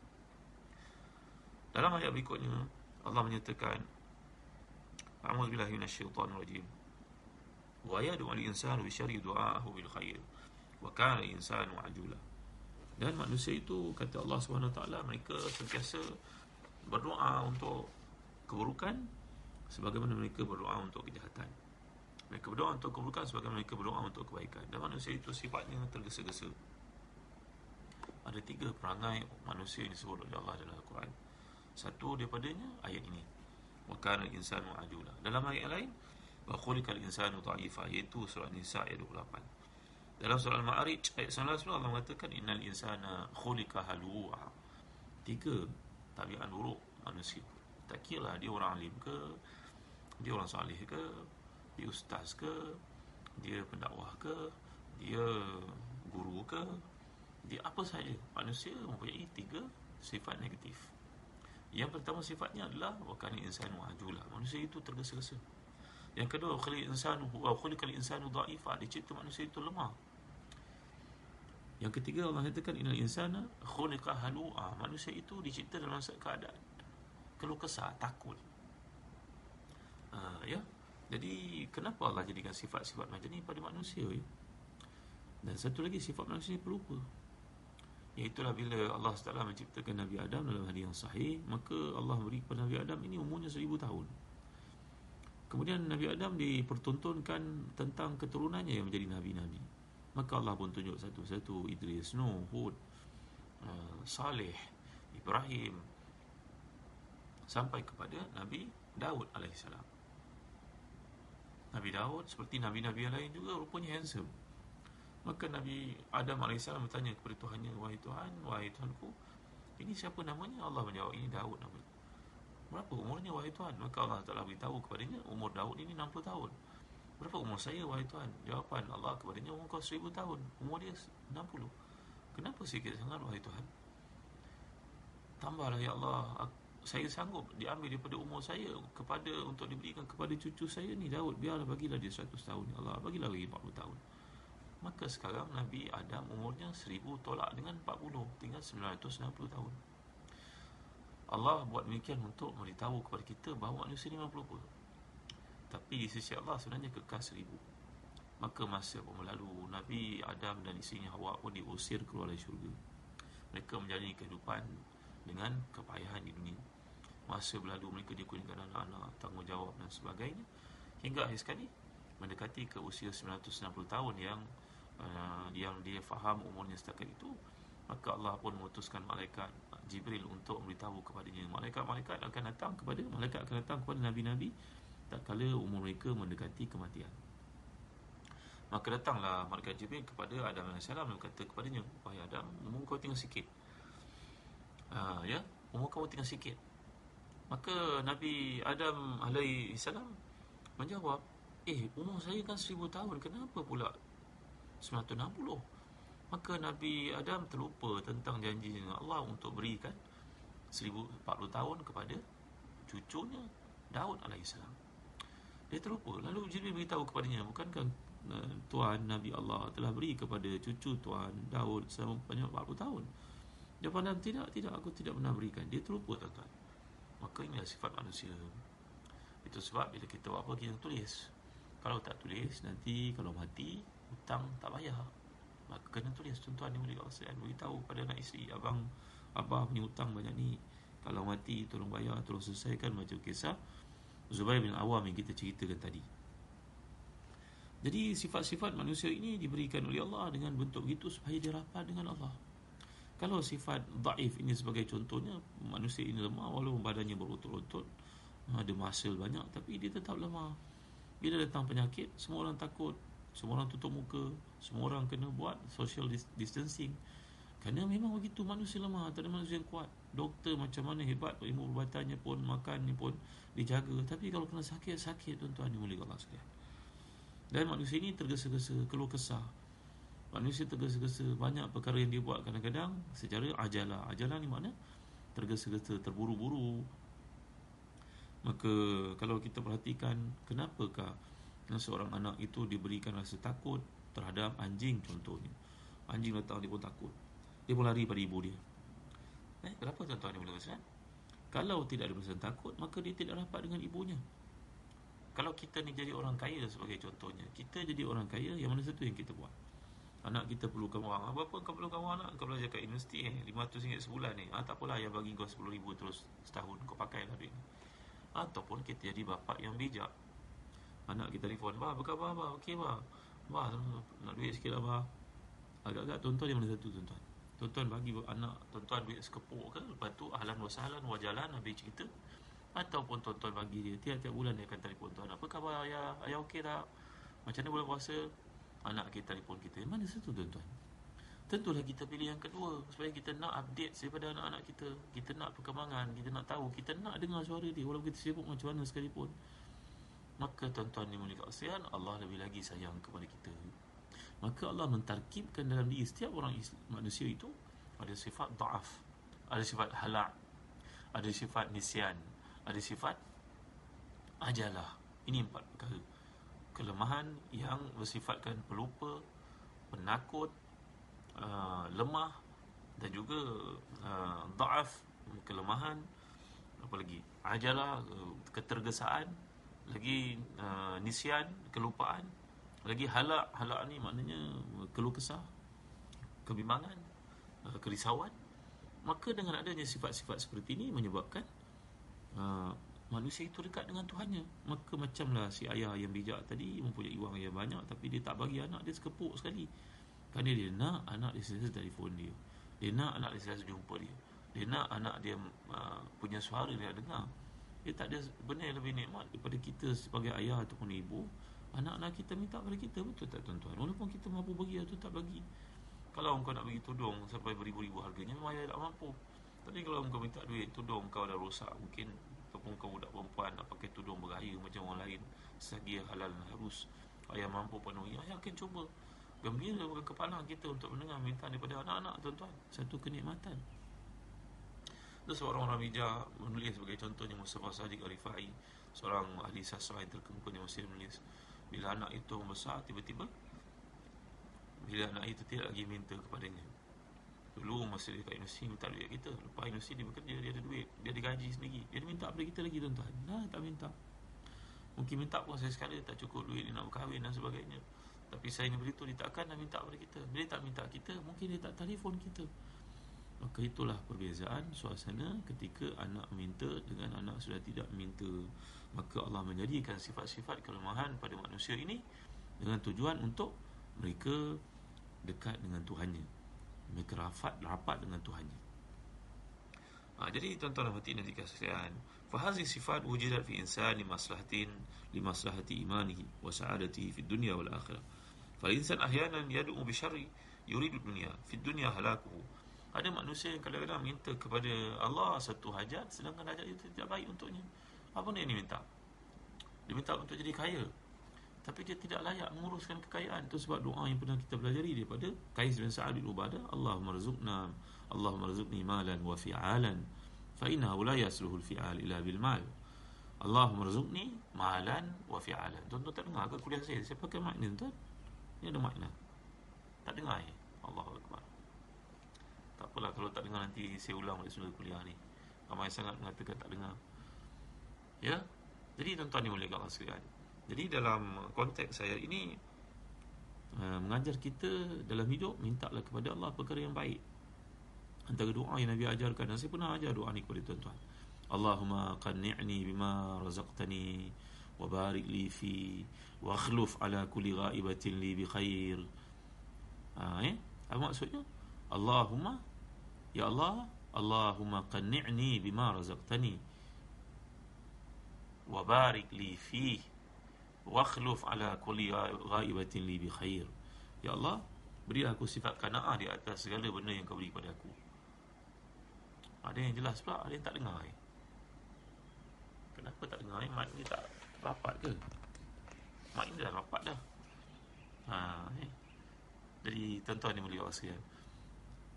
Speaker 1: Dalam ayat berikutnya, Allah menyatakan A'udzu billahi minasyaitonir rajim. Wa yad'u al-insanu bi syarri du'a'ihi bil khair. Wa kana al-insanu 'ajula. Dan manusia itu kata Allah SWT mereka sentiasa berdoa untuk keburukan sebagaimana mereka berdoa untuk kejahatan. Mereka berdoa untuk keburukan sebagaimana mereka berdoa untuk kebaikan. Dan manusia itu sifatnya tergesa-gesa ada tiga perangai manusia yang disebut oleh Allah dalam Al-Quran. Satu daripadanya ayat ini. Wa kana insanu ajula. Dalam ayat lain wa khuliqal insanu dha'ifa iaitu surah nisa ayat 28 dalam surah al-ma'arij ayat 19 Allah mengatakan innal insana khuliqa halwa. Tiga tabiat buruk manusia. Tak kira lah dia orang alim ke Dia orang salih ke Dia ustaz ke Dia pendakwah ke Dia guru ke Dia apa saja Manusia mempunyai tiga sifat negatif Yang pertama sifatnya adalah Wakani insanu ajulah Manusia itu tergesa-gesa Yang kedua Khali insanu Khali kali insanu da'ifah Dia cipta manusia itu lemah yang ketiga Allah katakan inal insana khuliqa halu'a. Manusia itu dicipta dalam keadaan keluh kesah, takut. Ha, ya. Jadi kenapa Allah jadikan sifat-sifat macam ni pada manusia ya? Dan satu lagi sifat manusia ni pelupa. Iaitulah bila Allah SWT menciptakan Nabi Adam dalam hadis yang sahih, maka Allah beri kepada Nabi Adam ini umurnya seribu tahun. Kemudian Nabi Adam dipertontonkan tentang keturunannya yang menjadi Nabi-Nabi. Maka Allah pun tunjuk satu-satu Idris, Nuh, Hud, uh, Saleh, Ibrahim sampai kepada Nabi Daud AS. Nabi Daud seperti Nabi-Nabi yang lain juga rupanya handsome. Maka Nabi Adam AS bertanya kepada Tuhannya, Wahai Tuhan, wahai Tuhanku, ini siapa namanya? Allah menjawab, ini Daud namanya. Berapa umurnya wahai Tuhan? Maka Allah telah beritahu kepadanya, umur Daud ini 60 tahun. Berapa umur saya wahai Tuhan? Jawapan Allah kepadanya umur kau seribu tahun Umur dia enam puluh Kenapa sikit sangat wahai Tuhan? Tambahlah ya Allah Saya sanggup diambil daripada umur saya Kepada untuk diberikan kepada cucu saya ni Daud biarlah bagilah dia seratus tahun Ya Allah bagilah lagi empat puluh tahun Maka sekarang Nabi Adam umurnya seribu tolak dengan empat puluh Tinggal sembilan ratus enam puluh tahun. Allah buat demikian untuk memberitahu kepada kita bahawa manusia ni 50 puluh. Tapi di sisi Allah sebenarnya kekal seribu. Maka masa pun berlalu Nabi Adam dan isinya Hawa pun diusir keluar dari syurga. Mereka menjalani kehidupan Dengan kepayahan di dunia. Masa berlalu mereka dikurniakan anak-anak Tanggungjawab dan sebagainya. Hingga akhir sekali Mendekati ke usia 960 tahun yang uh, Yang dia faham umurnya setakat itu Maka Allah pun memutuskan malaikat Jibril untuk memberitahu kepadanya. Malaikat-malaikat akan datang kepada Malaikat akan datang kepada Nabi-Nabi tak kala umur mereka mendekati kematian. Maka datanglah Malaikat Jibril kepada Adam AS Dan berkata kepadanya Wahai Adam, umur kau tinggal sikit. Ha, Ya, umur kau tinggal sikit. Maka Nabi Adam AS Menjawab Eh, umur saya kan seribu tahun Kenapa pula 960 Maka Nabi Adam terlupa tentang janji Allah Untuk berikan 1040 tahun kepada cucunya Daud AS dia terlupa. Lalu Jibril beritahu kepadanya Bukankah uh, Tuhan Nabi Allah telah beri kepada cucu Tuhan Daud selama banyak 40 tahun? Dia pandang tidak Tidak aku tidak pernah berikan. Dia terlupa tuan-tuan. Maka inilah sifat manusia. Itu sebab bila kita buat apa kita tulis. Kalau tak tulis Nanti kalau mati Hutang tak bayar Maka kena tulis tuan-tuan ni boleh Allah Beritahu pada anak isteri Abang Abah punya hutang banyak ni. Kalau mati tolong bayar Tolong selesaikan. Macam kisah Zubair bin Awam yang kita ceritakan tadi. Jadi sifat-sifat manusia ini diberikan oleh Allah dengan bentuk begitu supaya dia rapat dengan Allah. Kalau sifat daif ini sebagai contohnya Manusia ini lemah walaupun badannya berotot-otot Ada masal banyak tapi dia tetap lemah. Bila datang penyakit semua orang takut Semua orang tutup muka Semua orang kena buat social distancing. Kerana memang begitu manusia lemah Tak ada manusia yang kuat. Doktor macam mana hebat Ilmu perbatannya pun Makannya pun dijaga. Tapi kalau kena sakit sakit tuan-tuan ni boleh Allah sekalian. Dan manusia ini tergesa-gesa keluh kesah. Manusia tergesa-gesa banyak perkara yang dia buat kadang-kadang secara ajalah. Ajalah ni mana tergesa-gesa terburu-buru. Maka kalau kita perhatikan kenapakah seorang anak itu diberikan rasa takut terhadap anjing contohnya. Anjing datang dia pun takut. Dia pun lari pada ibu dia. Eh, kenapa tuan-tuan ni boleh rasa kalau tidak ada perasaan takut Maka dia tidak rapat dengan ibunya. Kalau kita ni jadi orang kaya sebagai contohnya Kita jadi orang kaya Yang mana satu yang kita buat? Anak kita perlukan wang. Berapa kau perlukan wang anak? Kau belajar kat universiti eh? RM500 sebulan ni ah, Tak apalah yang bagi kau RM10,000 terus setahun Kau pakai lah duit Ataupun kita jadi bapa yang bijak Anak kita telefon Bah berkhabar bah Okey bah Bah nak duit sikit lah bah Agak-agak tuan-tuan yang mana satu tuan-tuan Tuan-tuan bagi anak tuan-tuan duit sekepuk ke Lepas tu ahlan wa sahlan wa jalan habis cerita Ataupun tuan-tuan bagi dia Tiap-tiap bulan dia akan telefon tuan Apa khabar ayah? Ayah okey tak? Macam mana bulan puasa? Anak kita telefon kita Mana satu tuan-tuan? tentulah kita pilih yang kedua supaya kita nak update daripada anak-anak kita kita nak perkembangan kita nak tahu kita nak dengar suara dia walaupun kita sibuk macam mana sekalipun maka tuan-tuan yang mulia kasihan Allah lebih lagi sayang kepada kita. Maka Allah mentarkibkan dalam diri setiap orang manusia itu ada sifat da'af ada sifat halak ada sifat nisyan ada sifat ajalah. Ini empat perkara. Kelemahan yang bersifatkan pelupa penakut uh, lemah dan juga uh, da'af kelemahan apa lagi? Ajalah uh, ketergesaan lagi uh, nisyan kelupaan. Lagi halak halak ni maknanya keluh kesah kebimbangan uh, kerisauan. Maka dengan adanya sifat-sifat seperti ini menyebabkan uh, manusia itu dekat dengan Tuhannya. Maka macamlah si ayah yang bijak tadi mempunyai wang yang banyak tapi dia tak bagi anak dia sekepuk sekali. Kerana dia nak anak dia sentiasa telefon dia. Dia nak anak dia sentiasa jumpa dia. Dia nak anak dia uh, punya suara dia dengar dia tak ada benda yang lebih nikmat daripada kita sebagai ayah ataupun ibu. Anak-anak kita minta pada kita betul tak tuan-tuan? Walaupun kita mampu bagi atau tak bagi. Kalau kau nak bagi tudung sampai beribu-ribu harganya memang ayah tak mampu. Tapi kalau kau minta duit tudung kau dah rosak mungkin ataupun kau budak perempuan nak pakai tudung bergaya macam orang lain segi halal dan harus ayah mampu penuhi ayah akan cuba. Gembira kepala kita untuk mendengar minta daripada anak-anak tuan-tuan. Satu kenikmatan Terus seorang orang bijak menulis sebagai contohnya Mustafa Sadiq Arifai Seorang ahli sastra yang terkemuka yang masih menulis. Bila anak itu membesar tiba-tiba Bila anak itu tidak lagi minta kepadanya. Dulu masa dia kat universiti minta duit kita. Lepas universiti dia bekerja dia ada duit. Dia ada gaji sendiri. Dia minta pada kita lagi tuan-tuan? Nah tak minta. Mungkin minta pun saya sekali tak cukup duit dia nak berkahwin dan sebagainya. Tapi saya ni beritahu dia takkan nak minta pada kita. Bila dia tak minta kita Mungkin dia tak telefon kita Maka itulah perbezaan suasana ketika anak minta dengan anak sudah tidak minta. Maka Allah menjadikan sifat-sifat kelemahan pada manusia ini dengan tujuan untuk mereka dekat dengan Tuhannya. Mereka rapat, rapat dengan Tuhannya. Ha, jadi tuan-tuan dan hadirin sekalian, fahazi sifat wujudat fi insan li maslahatin li maslahati imanihi wa sa'adatihi fi dunya wal akhirah. Fal insan ahyanan yad'u bi syarri yuridu dunya fi dunya halakuhu ada manusia yang kadang-kadang minta kepada Allah satu hajat sedangkan hajat itu tidak baik untuknya. Apa yang dia minta? Dia minta untuk jadi kaya. Tapi dia tidak layak menguruskan kekayaan. Itu sebab doa yang pernah kita pelajari daripada Qais bin Sa'ad bin Ubadah, Allahumma rzuqna Allahumma rzuqni malan wa fi'alan fa innahu la yasluhu al-fi'al illa bil mal. Allahumma rzuqni malan wa fi'alan. Tuan-tuan tak dengar ke kuliah saya? Saya pakai makna tuan. Ini ada makna. Tak dengar ya? Allahu akbar apalah kalau tak dengar nanti saya ulang balik semula kuliah ni. Ramai sangat mengatakan tak dengar. Ya. Jadi tuan-tuan ni boleh Allah sekalian. Jadi dalam konteks saya ini uh, mengajar kita dalam hidup mintalah kepada Allah perkara yang baik. Antara doa yang Nabi ajarkan dan saya pernah ajar doa ni kepada tuan-tuan. Allahumma qanni'ni bima razaqtani wa barik li fi wa akhluf ala kulli ghaibatin li bi khair. Ha, eh? Apa maksudnya? Allahumma Ya Allah Allahumma qanni'ni bima razaqtani wa barik li fih wa akhluf ala kulli ghaibatin li bi khair Ya Allah beri aku sifat qanaah di atas segala benda yang kau beri kepada aku ada yang jelas pula ada yang tak dengar eh? kenapa tak dengar eh? mak ni tak rapat ke mak ni dah rapat dah ha, eh? jadi tuan-tuan ni boleh awasi kan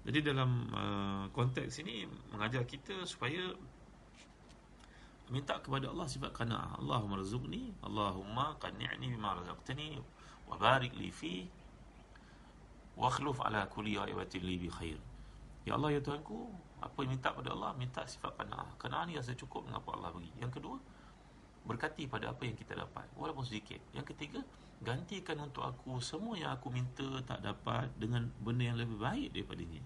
Speaker 1: jadi dalam uh, konteks ini mengajar kita supaya minta kepada Allah sifat qanaah. Allahumma rzuqni, Allahumma qanni'ni bima razaqtani wa barik li fi wa akhluf ala kulli ghaibatin li bi khair. Ya Allah ya Tuhanku, apa yang minta pada Allah minta sifat qanaah. Qanaah ni rasa cukup dengan apa Allah bagi. Yang kedua, berkati pada apa yang kita dapat walaupun sedikit. Yang ketiga, gantikan untuk aku. Semua yang aku minta tak dapat dengan benda yang lebih baik daripadanya.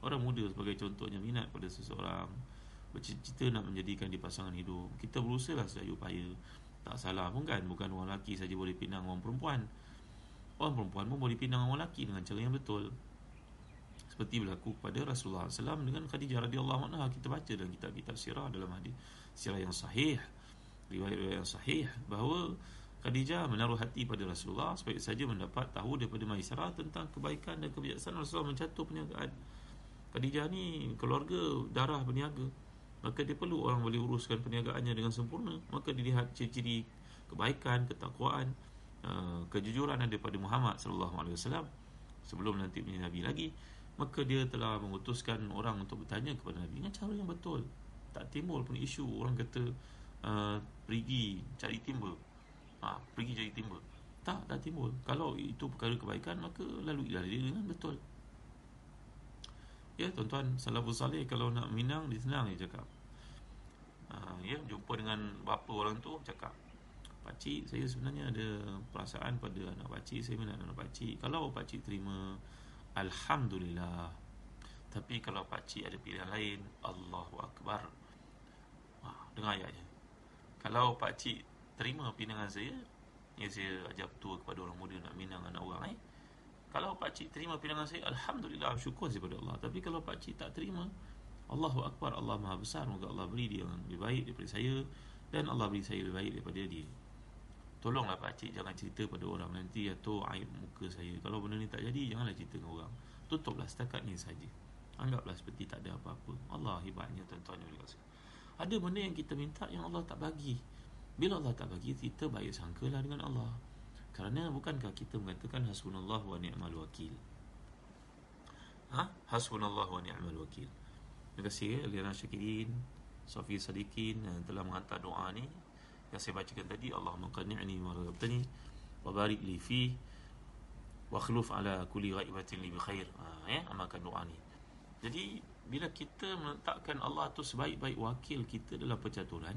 Speaker 1: Orang muda sebagai contohnya minat pada seseorang Bercita-cita nak menjadikan di pasangan hidup. Kita berusaha lah sedaya upaya. Tak salah pun kan Bukan orang lelaki saja boleh pinang orang perempuan. Orang perempuan pun boleh pinang orang lelaki Dengan cara yang betul. Seperti berlaku kepada Rasulullah SAW Dengan Khadijah radhiyallahu anha. Kita baca dalam kitab-kitab sirah Dalam hadis sirah yang sahih Riwayat-riwayat yang sahih Bahawa Khadijah menaruh hati pada Rasulullah supaya saja mendapat tahu daripada Maisarah tentang kebaikan dan kebijaksanaan Rasulullah mencatur perniagaan. Khadijah ni keluarga darah berniaga. Maka dia perlu orang boleh uruskan perniagaannya dengan sempurna. Maka dilihat ciri-ciri kebaikan, ketakwaan, uh, kejujuran ada pada Muhammad sallallahu alaihi wasallam sebelum nanti menjadi nabi lagi. Maka dia telah mengutuskan orang untuk bertanya kepada Nabi dengan cara yang betul. Tak timbul pun isu orang kata uh, pergi cari timba ha, pergi cari timba tak dah timbul. Kalau itu perkara kebaikan maka lalu dia dengan betul. Ya tuan-tuan salafus salih kalau nak minang dia senang dia cakap. Ha, ya jumpa dengan bapa orang tu cakap. Pakcik saya sebenarnya ada perasaan pada anak pakcik saya minat anak pakcik. Kalau pakcik terima alhamdulillah. Tapi kalau pakcik ada pilihan lain Allahu akbar. Ha, dengar ayatnya. Kalau pakcik terima pinangan saya yang saya ajar tua kepada orang muda nak minang anak orang eh. Kalau pak cik terima pinangan saya alhamdulillah syukur kepada Allah. Tapi kalau pak cik tak terima Allahu akbar Allah Maha besar moga Allah beri dia yang lebih baik daripada saya dan Allah beri saya lebih baik daripada dia. Tolonglah pak cik jangan cerita pada orang nanti atau aib muka saya. Kalau benda ni tak jadi janganlah cerita dengan orang. Tutuplah setakat ni saja. Anggaplah seperti tak ada apa-apa. Allah hebatnya tuan-tuan ada benda yang kita minta yang Allah tak bagi bila Allah tak bagi kita baik sangkalah dengan Allah. Kerana bukankah kita mengatakan hasbunallah wa ni'mal wakil. Ha? Hasbunallah wa ni'mal wakil. Terima kasih Eliana Syakirin, Sofi Sadikin yang telah menghantar doa ni yang saya bacakan tadi Allahumma qanni'ni wa razaqtani wa barik li fi wa khluf ala kulli ghaibatin li bi khair. Ha, ya, amalkan doa ni. Jadi bila kita meletakkan Allah tu sebaik-baik wakil kita dalam percaturan,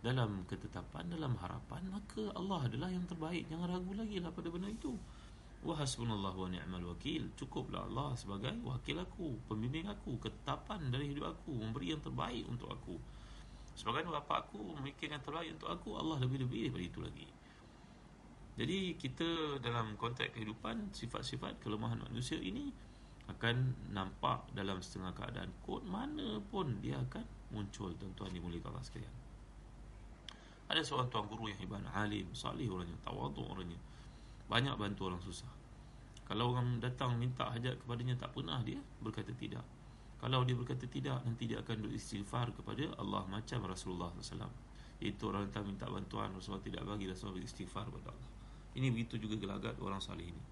Speaker 1: dalam ketetapan dalam harapan maka Allah adalah yang terbaik. Jangan ragu lagi lah pada benda itu. Wa hasbunallahu wa ni'mal wakil. Cukuplah Allah sebagai wakil aku pembimbing aku ketetapan dari hidup aku memberi yang terbaik untuk aku. Sebagai bapa aku memikir yang terbaik untuk aku Allah lebih-lebih daripada itu lagi. Jadi kita dalam konteks kehidupan sifat-sifat kelemahan manusia ini akan nampak dalam setengah keadaan. Kod mana pun dia akan muncul tuan-tuan dimuliakan Allah sekalian ada seorang tuan guru yang hebat Alim, salih orangnya Tawaduk orangnya. Banyak bantu orang susah. Kalau orang datang minta hajat kepadanya Tak pernah dia berkata tidak. Kalau dia berkata tidak Nanti dia akan beristighfar kepada Allah Macam Rasulullah SAW Itu orang datang minta bantuan Rasulullah tidak bagi Rasulullah beristighfar kepada Allah. Ini begitu juga gelagat orang salih ini.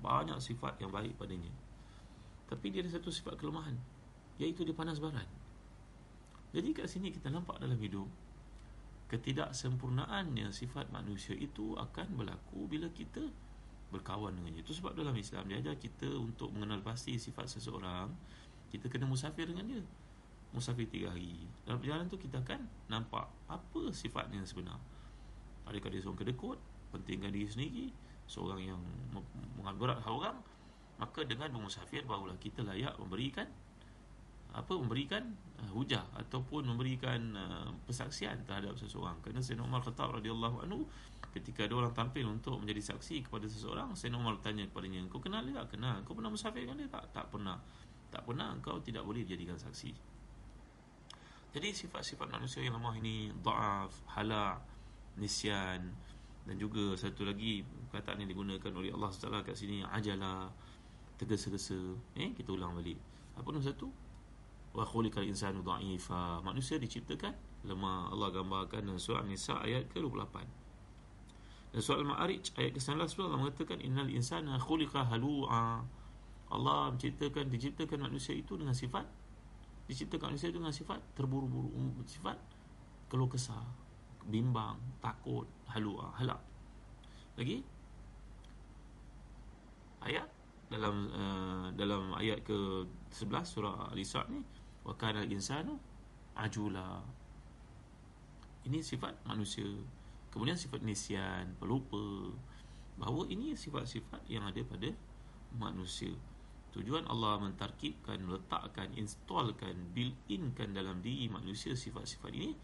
Speaker 1: Banyak sifat yang baik padanya. Tapi dia ada satu sifat kelemahan Iaitu dia panas baran Jadi kat sini kita nampak dalam hidup ketidaksempurnaannya sifat manusia itu akan berlaku bila kita berkawan dengannya. Itu sebab dalam Islam dia ajar kita untuk mengenal pasti sifat seseorang, kita kena musafir dengan dia. Musafir tiga hari. Dalam perjalanan tu kita akan nampak apa sifatnya sebenar. Adakah dia seorang kedekut, pentingkan diri sendiri, seorang yang hal orang, maka dengan bermusafir barulah kita layak memberikan apa memberikan uh, hujah ataupun memberikan uh, persaksian terhadap seseorang. Kerana Sayyidina Umar Khattab radhiyallahu anhu ketika ada orang tampil untuk menjadi saksi kepada seseorang Sayyidina Umar bertanya kepadanya kau kenal dia tak? Kenal? Kau pernah musafir dengan dia tak? Tak pernah. Tak pernah? Kau tidak boleh dijadikan saksi. Jadi sifat-sifat manusia yang lemah ini dhaaf hala nisyan dan juga satu lagi perkataan yang digunakan oleh Allah Taala kat sini ajala tergesa-gesa. Eh kita ulang balik. Apa nombor satu wa khuliqal insanu dha'ifa. Manusia diciptakan lemah Allah gambarkan dalam surah Nisa ayat ke-28. Dan surah Al-Ma'arij ayat ke-19 Allah mengatakan innal insana khuliqa halu'a. Allah menciptakan diciptakan manusia itu dengan sifat diciptakan manusia itu dengan sifat terburu-buru sifat keluh kesah bimbang takut halu'a halak. Lagi ayat dalam uh, dalam ayat ke-11 surah Al-Isra ni wa kana al-insanu ajula. Ini sifat manusia. Kemudian sifat nisyan pelupa. Bahawa ini sifat-sifat yang ada pada manusia. Tujuan Allah mentarkibkan meletakkan installkan built-inkan dalam diri manusia sifat-sifat ini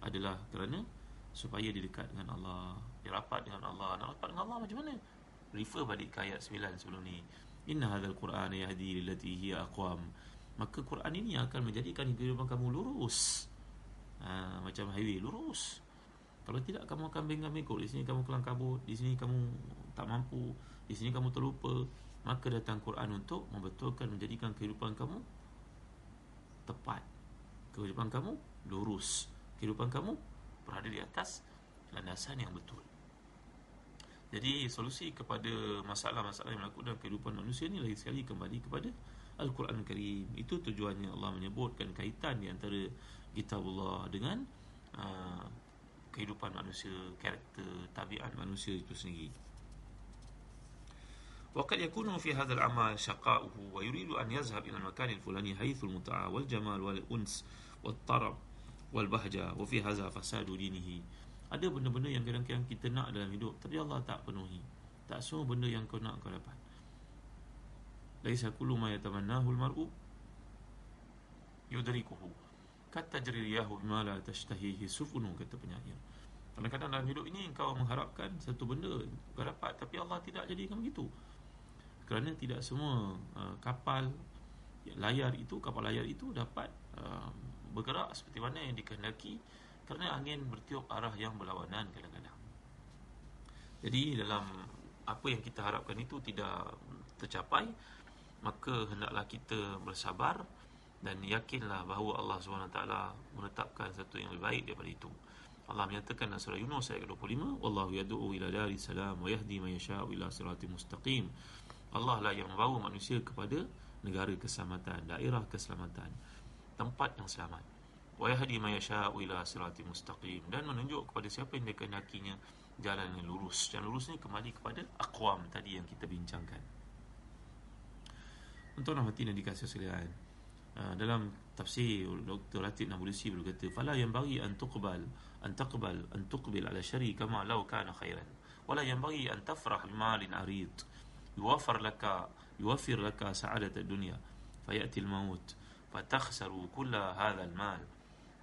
Speaker 1: adalah kerana supaya dia dekat dengan Allah dia rapat dengan Allah. Nak rapat dengan Allah macam mana? Refer balik ke ayat 9 sebelum ni. Inna hadzal qur'ana yahdi lillati hiya aqwam maka Quran ini akan menjadikan kehidupan kamu lurus. Ha, macam highway lurus. Kalau tidak kamu akan bengkak-bengkok Di sini kamu kelang kabut Di sini kamu tak mampu Di sini kamu terlupa. Maka datang Quran untuk membetulkan Menjadikan kehidupan kamu Tepat. Kehidupan kamu lurus. Kehidupan kamu berada di atas Landasan yang betul. Jadi solusi kepada Masalah-masalah yang berlaku dalam kehidupan manusia ini Lagi sekali kembali kepada Al-Quran Karim Itu tujuannya Allah menyebutkan kaitan di antara Kitab Allah dengan uh, kehidupan manusia, karakter, tabiat manusia itu sendiri. وقد يكون في هذا العمل شقاؤه ويريد أن يذهب إلى المكان الفلاني حيث المتعة والجمال والأنس والطرب والبهجة وفي هذا فساد دينه ada benda-benda yang kadang-kadang kita nak dalam hidup tapi Allah tak penuhi tak semua benda yang kau nak kau dapat laisa kullu ma yatamannahu al-mar'u yudrikuhu kata jeriyahu bima la tashtahihi sufunu kata penyair. Kadang-kadang dalam hidup ini kau mengharapkan satu benda kau dapat tapi Allah tidak jadikan begitu. Kerana tidak semua uh, kapal layar itu kapal layar itu dapat uh, bergerak seperti mana yang dikehendaki kerana angin bertiup arah yang berlawanan kadang-kadang. Jadi dalam apa yang kita harapkan itu tidak tercapai maka hendaklah kita bersabar dan yakinlah bahawa Allah SWT menetapkan satu yang lebih baik daripada itu. Allah menyatakan dalam surah Yunus ayat 25, "Wallahu yad'u ila dari salam wa yahdi man yasha'u ila siratim mustaqim." Allah lah yang membawa manusia kepada negara keselamatan, daerah keselamatan, tempat yang selamat. Wa yahdi man yasha'u ila siratim mustaqim dan menunjuk kepada siapa yang dikehendakinya jalan yang lurus. Jalan lurus ni kembali kepada aqwam tadi yang kita bincangkan. Untuk nak hati dan dikasih sekalian, Ah, dalam tafsir Dr. Latif Nabulusi berkata fala yang bagi an tuqbal an taqbal an tuqbil ala syari kama law kana khairan wala yang bagi an tafrah bimalin arid yuwaffir laka yuwaffir laka sa'adat ad-dunya fayati al-maut fatakhsaru kull hadha al-mal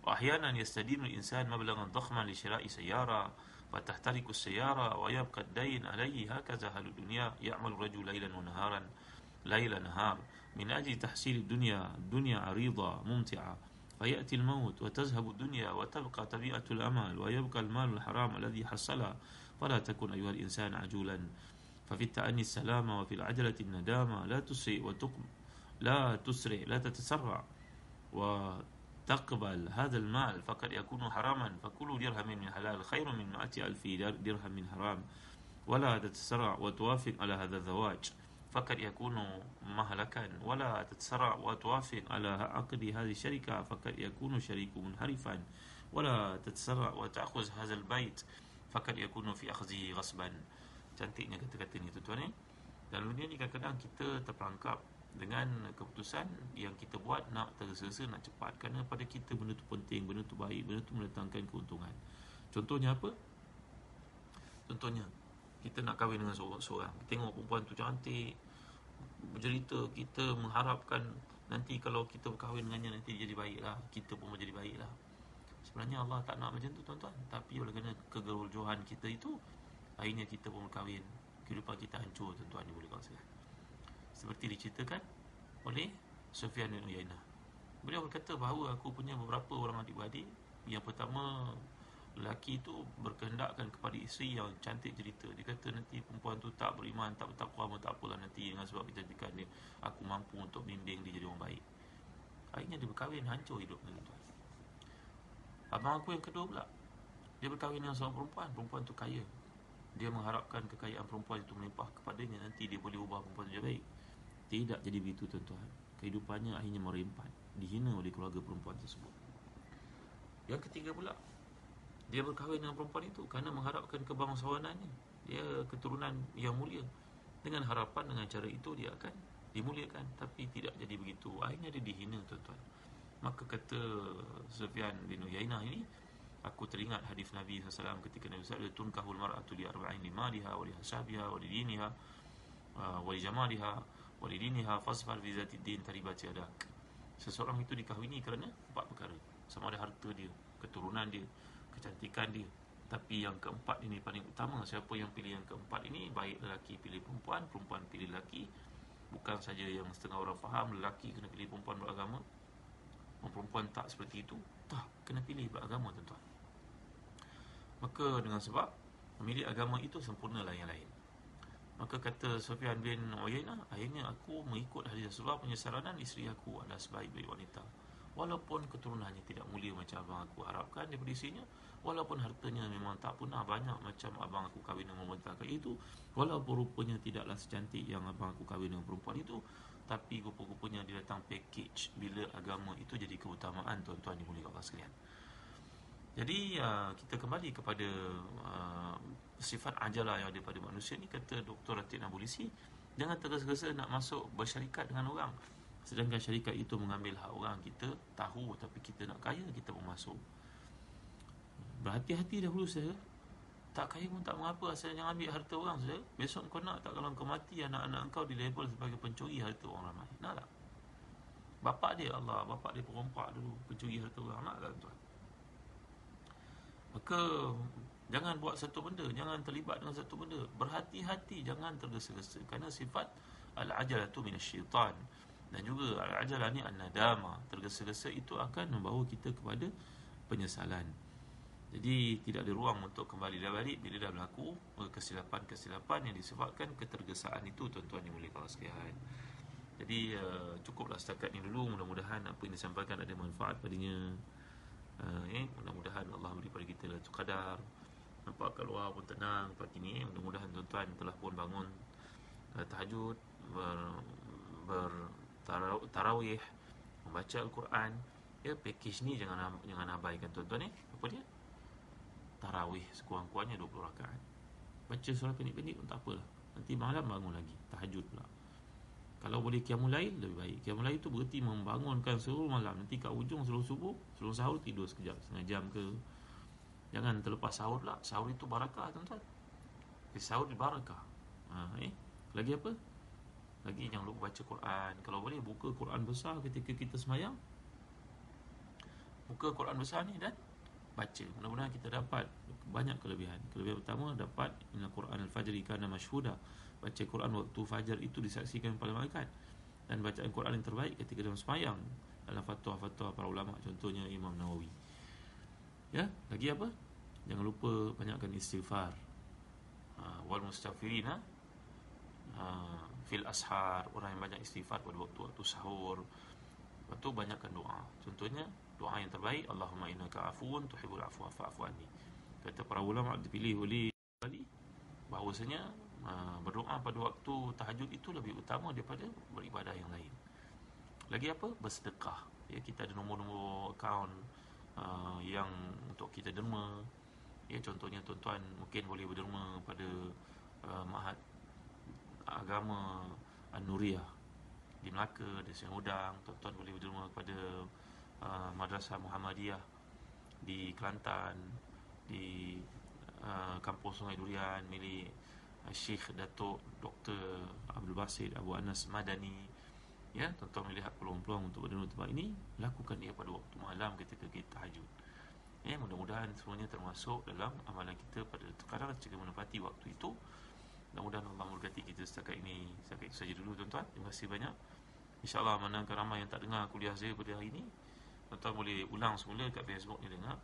Speaker 1: واحيانا يستدين الانسان مبلغا ضخما لشراء سياره فتحترق السياره ويبقى الدين عليه هكذا اهل الدنيا يعمل الرجل ليلا ونهارا ليل نهار من أجل تحصيل الدنيا الدنيا عريضة ممتعة. فيأتي الموت وتذهب الدنيا وتبقى طبيعة الأمل ويبقى المال الحرام الذي حصلها فلا تكن أيها الإنسان عجولا. ففي التأني السلامة وفي العجلة الندامة لا تسرع وتقم لا تسرع لا تتسرع وتقبل هذا المال. فقد يكون حراما فكل درهم من حلال خير من مائة ألف درهم من حرام. ولا تتسرع وتوافق على هذا الزواج. فقد يكون مهلكا ولا تتسرع وتوافق على عقد هذه الشركة فقد يكون شريك منحرفا ولا تتسرع وتأخذ هذا البيت فقد يكون في أخذه غصبا cantiknya kata-kata ni tuan-tuan eh dalam dunia ni kadang-kadang kita terperangkap dengan keputusan yang kita buat nak tergesa-gesa nak cepat kerana pada kita benda tu penting benda tu baik benda tu mendatangkan keuntungan contohnya apa contohnya kita nak kahwin dengan seorang-seorang tengok perempuan tu cantik bercerita kita mengharapkan nanti kalau kita berkahwin dengannya nanti dia jadi baiklah kita pun menjadi baiklah. Sebenarnya Allah tak nak macam tu tuan-tuan. Tapi oleh kerana kegeruljuhan kita itu akhirnya kita pun berkahwin. Kehidupan kita hancur tuan-tuan ni boleh kongsikan seperti diceritakan oleh Sufyan bin Uyainah. Beliau berkata bahawa aku punya beberapa orang adik-beradik. Yang pertama lelaki itu berkehendakkan kepada isteri yang cantik cerita. Dia kata nanti perempuan tu tak beriman tak bertakwa pun tak apalah nanti dengan sebab kecantikan dia. Aku mampu untuk bimbing dia jadi orang baik. Akhirnya dia berkahwin hancur hidup dia. Tuan abang aku yang kedua pula dia berkahwin dengan seorang perempuan. Perempuan tu kaya. Dia mengharapkan kekayaan perempuan itu melimpah kepadanya. Nanti dia boleh ubah perempuan jadi baik. Tidak jadi begitu tuan-tuan. Kehidupannya akhirnya merempat dihina oleh keluarga perempuan tersebut. Yang ketiga pula dia berkahwin dengan perempuan itu kerana mengharapkan kebangsawanannya. Dia keturunan yang mulia. Dengan harapan dengan cara itu dia akan dimuliakan. Tapi tidak jadi begitu. Akhirnya dia dihina tuan-tuan. Maka kata Sufyan bin Uyainah ini aku teringat hadis Nabi SAW ketika Nabi SAW tunkahul mar'atu li arba'in li maliha wa li hasabiha wa li diniha uh, wa li jamaliha wa li diniha fasfar fi zati din taribat yadak seseorang itu dikahwini kerana empat perkara. Sama ada harta dia keturunan dia kecantikan dia. Tapi yang keempat ini paling utama. Siapa yang pilih yang keempat ini baik lelaki pilih perempuan perempuan pilih lelaki. Bukan saja yang setengah orang faham lelaki kena pilih perempuan beragama. Perempuan tak seperti itu tak kena pilih beragama tuan-tuan. Maka dengan sebab memilih agama itu sempurnalah yang lain. Maka kata Sufyan bin Uyainah, akhirnya aku mengikut hadis Rasulullah punya saranan isteri aku adalah sebaik-baik wanita. Walaupun keturunannya tidak mulia macam abang aku harapkan daripada isinya, walaupun hartanya memang tak pernah banyak macam abang aku kahwin dengan wanita itu, walaupun rupanya tidaklah secantik yang abang aku kahwin dengan perempuan itu, tapi rupa-rupanya dia datang package bila agama itu jadi keutamaan tuan-tuan dimuliakan Allah sekalian. Jadi uh, kita kembali kepada uh, sifat ajalah yang ada pada manusia ni kata Dr. Ratin Abulisi jangan tergesa-gesa nak masuk bersyarikat dengan orang sedangkan syarikat itu mengambil hak orang kita tahu tapi kita nak kaya kita pun masuk berhati-hati dahulu saya tak kaya pun tak mengapa asal jangan ambil harta orang saja. Besok kau nak tak kalau kau mati anak-anak kau dilabel sebagai pencuri harta orang ramai. Nak tak? Bapak dia Allah, bapak dia perompak dulu pencuri harta orang. Nak tak tuan? Maka jangan buat satu benda, jangan terlibat dengan satu benda. Berhati-hati, jangan tergesa-gesa kerana sifat al-ajalatu minasyaitan. Dan juga al-ajalah ni an-nadama. Tergesa-gesa itu akan membawa kita kepada penyesalan. Jadi tidak ada ruang untuk kembali dah balik bila dah berlaku kesilapan-kesilapan yang disebabkan ketergesaan itu tuan-tuan yang boleh kawas sekalian. Jadi uh, cukuplah setakat ini dulu mudah-mudahan apa yang disampaikan ada manfaat padanya. Uh, eh mudah-mudahan Allah beri pada kita lah qadar. Nampak kat luar pun tenang pagi ni. Mudah-mudahan tuan-tuan telah pun bangun uh, tahajud ber, ber tarawih membaca al-Quran. Ya package ni jangan jangan abaikan tuan-tuan eh. Apa dia? tarawih sekurang-kurangnya 20 rakaat. Baca surah pendek-pendek pun tak apalah. Nanti malam bangun lagi, tahajud pula. Kalau boleh qiyamul lail lebih baik. Qiyamul lail tu berarti membangunkan seluruh malam. Nanti kat ujung seluruh subuh, seluruh sahur tidur sekejap, setengah jam ke. Jangan terlepas sahur lah. Sahur itu barakah tuan-tuan. Eh, sahur di barakah. Ha, eh? Lagi apa? Lagi jangan lupa baca Quran. Kalau boleh buka Quran besar ketika kita semayang. Buka Quran besar ni dan baca. Mudah-mudahan kita dapat banyak kelebihan. Kelebihan pertama dapat al Quran al-fajri kana masyhuda baca Quran waktu fajar itu disaksikan oleh malaikat. Dan bacaan Quran yang terbaik ketika dalam sembahyang dalam fatwa-fatwa para ulama contohnya Imam Nawawi. Ya lagi apa? Jangan lupa banyakkan istighfar. Ha, wal mustaghfirin ha? Fil ashar orang yang banyak istighfar pada waktu-waktu sahur. Lepas tu banyakkan doa. Contohnya doa yang terbaik Allahumma innaka afuun tuhibbul afwa fa'fu anni. Kata para ulama dipilih oleh Ali bahawasanya uh, berdoa pada waktu tahajud itu lebih utama daripada beribadah yang lain. Lagi apa? Bersedekah. Ya kita ada nombor-nombor akaun uh, yang untuk kita derma. Ya contohnya tuan-tuan mungkin boleh berderma pada uh, mahat agama An-Nuriyah di Melaka, di Siang Udang tuan-tuan boleh berderma kepada uh, Madrasah Muhammadiyah di Kelantan di uh, kampus Sungai Durian milik uh, Syekh Datuk Dr. Abdul Basit Abu Anas Madani ya tuan-tuan melihat peluang-peluang untuk berdiri tempat ini lakukan dia pada waktu malam ketika kita tahajud ya mudah-mudahan semuanya termasuk dalam amalan kita pada sekarang jika menepati waktu itu mudah-mudahan Allah memberkati kita setakat ini. Setakat itu saja dulu tuan-tuan. Terima kasih banyak. InsyaAllah mana ramai yang tak dengar kuliah saya pada hari ini Tuan-tuan boleh ulang semula kat Facebook ni dengar.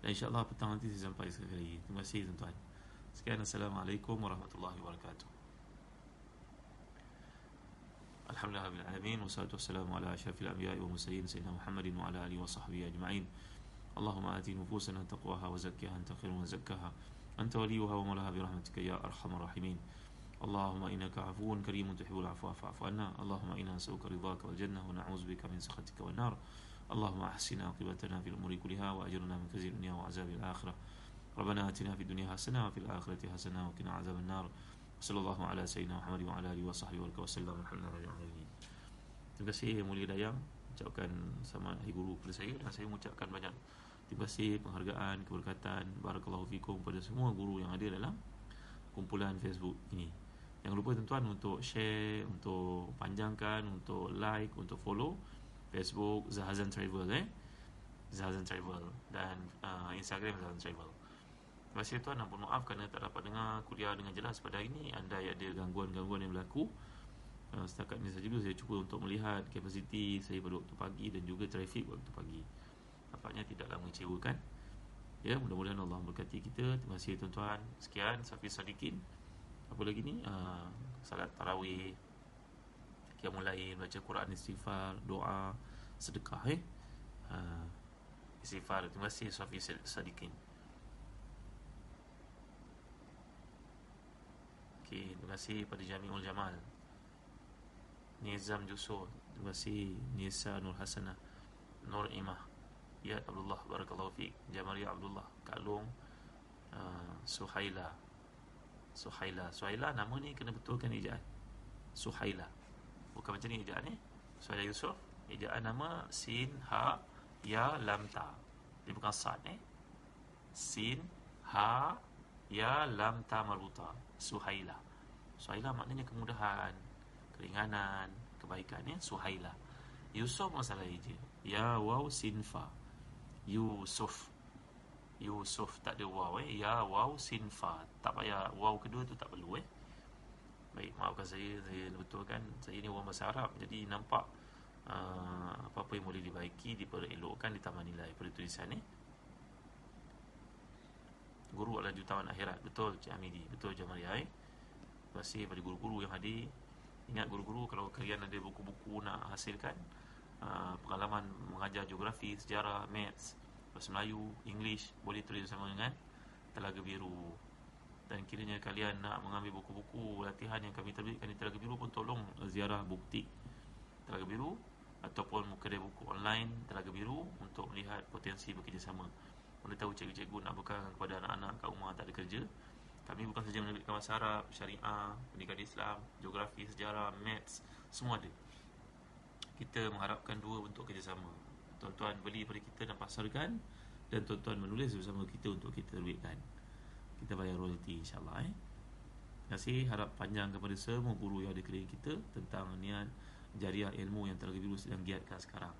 Speaker 1: Dan insyaAllah petang nanti saya sampai sekali lagi. Terima kasih tuan-tuan. Sekian Assalamualaikum warahmatullahi wabarakatuh. Alhamdulillah bin alamin. Wassalatu wassalamu ala wa musayin Sayyidina Muhammadin wa ala alihi wa sahbihi ajma'in. Allahumma ati nufusana taqwaha wa zakkaha anta khairu wa zakkaha Wa mulaha bi rahmatika ya arhamar rahimin اللهم إنك عفو كريم تحب العفو فاعف عنا. اللهم إنا نسألك رضاك والجنة ونعوذ بك من سخطك والنار. اللهم أحسن عاقبتنا في الأمور كلها وأجرنا من خزي الدنيا وعذاب الآخرة. ربنا آتنا في الدنيا حسنة وفي الآخرة حسنة وقنا عذاب النار. صلى الله على سيدنا محمد وعلى آله وصحبه وسلم. الحمد لله Terima kasih Mulia Dayang. Ucapkan sama Hari Guru kepada saya. Dan saya mengucapkan banyak Terima kasih penghargaan, keberkatan Barakallahu fikum kepada semua guru yang ada dalam Kumpulan Facebook ini Jangan lupa tuan-tuan untuk share, untuk panjangkan, untuk like, untuk follow Facebook Zahazan Travel eh. Zahazan Travel dan uh, Instagram Zahazan Travel. Terima kasih tuan, ampun maaf kerana tak dapat dengar kuliah dengan jelas pada hari ini. Anda ada gangguan-gangguan yang berlaku. Uh, setakat ini saja dulu saya cuba untuk melihat kapasiti saya pada waktu pagi dan juga trafik waktu pagi. Nampaknya tidaklah mengecewakan. Ya, mudah-mudahan Allah memberkati kita. Terima kasih tuan-tuan. Sekian Safi Sadikin. Apa lagi ni? Uh, salat tarawih. Qiyamul lain, baca Quran istighfar, doa, sedekah eh. Uh, istighfar. Terima kasih Safi Sadikin. Okey, terima kasih pada Jamiul Jamal. Nizam Jusur. Terima kasih Nisa Nur Hasanah. Nur Imah. Ya Abdullah Barakallahu Fik. Jamaria Abdullah. Kalung uh, Suhaila. Suhaila. Suhaila nama ni kena betulkan ejaan Suhaila. Bukan macam ni ejaan ni Suhaila Yusuf Ejaan nama Sin Ha Ya Lam Ta. Dia bukan Sad eh? Sin Ha Ya Lam Ta Marbuta Suhaila. Suhaila maknanya kemudahan Keringanan Kebaikan ya Suhaila. Yusuf masalah je Ya Waw Sin Fa Yusuf Yusuf tak ada waw eh? Ya waw sinfa tak payah waw kedua tu tak perlu eh? Baik maafkan saya saya betulkan. Saya ni orang bahasa Arab jadi nampak uh, apa-apa yang boleh dibaiki diperelokkan ditambah nilai pada tulisan ni eh? guru adalah jutawan akhirat. Betul Cik Hamidi betul Jamaria eh? Terima kasih kepada guru-guru yang hadir. Ingat guru-guru kalau kalian ada buku-buku nak hasilkan Uh, pengalaman mengajar geografi, sejarah, maths, bahasa Melayu, English boleh tulis bersama dengan Telaga Biru. Dan kiranya kalian nak mengambil buku-buku latihan yang kami terbitkan di Telaga Biru pun tolong ziarah bukti Telaga Biru ataupun kedai buku online Telaga Biru untuk melihat potensi bekerjasama. Boleh tahu cikgu-cikgu nak bekal kepada anak-anak kat rumah tak ada kerja. Kami bukan saja menerbitkan bahasa Arab, syariah, pendidikan Islam, geografi, sejarah, maths, semua ada kita mengharapkan dua untuk kerjasama. Tuan-tuan beli pada kita dan pasarkan dan tuan-tuan menulis bersama kita untuk kita terbitkan kita bayar royalty insyaAllah eh. terima kasih. Harap panjang kepada semua guru yang ada keliling kita tentang niat jariah ilmu yang terlebih dulu sedang giatkan sekarang.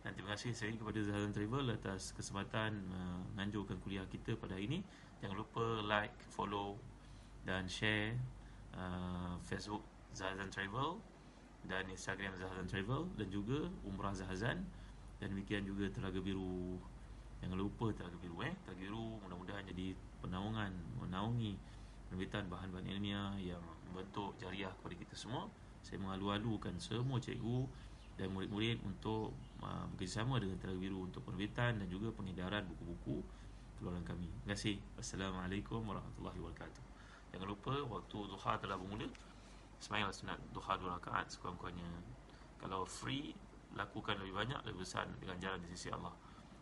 Speaker 1: Dan terima kasih saya kepada Zahazan Travel atas kesempatan uh, menganjurkan kuliah kita pada hari ini. Jangan lupa like, follow dan share uh, Facebook Zahazan Travel dan Instagram Zahazan Travel dan juga Umrah Zahazan dan demikian juga Telaga Biru jangan lupa Telaga Biru eh Telaga Biru mudah-mudahan jadi penaungan menaungi penerbitan bahan-bahan ilmiah yang membentuk jariah kepada kita semua saya mengalu-alukan semua cikgu dan murid-murid untuk uh, bekerjasama dengan Telaga Biru untuk penerbitan dan juga pengedaran buku-buku keluaran kami. Terima kasih. Assalamualaikum warahmatullahi wabarakatuh. Jangan lupa waktu duha telah bermula. Semayanglah sunat duha dua rakaat sekurang-kurangnya. Kalau free Lakukan lebih banyak Lebih besar dengan jalan di sisi Allah.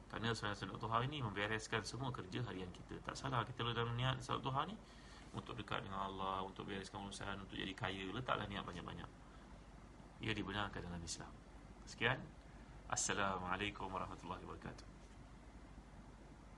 Speaker 1: Kerana semayang sunat duha ini Membereskan semua kerja harian kita. Tak salah kita dalam niat sunat duha ni Untuk dekat dengan Allah Untuk bereskan urusan Untuk jadi kaya Letaklah niat banyak-banyak. Ia dibenarkan dalam Islam. Sekian. Assalamualaikum warahmatullahi wabarakatuh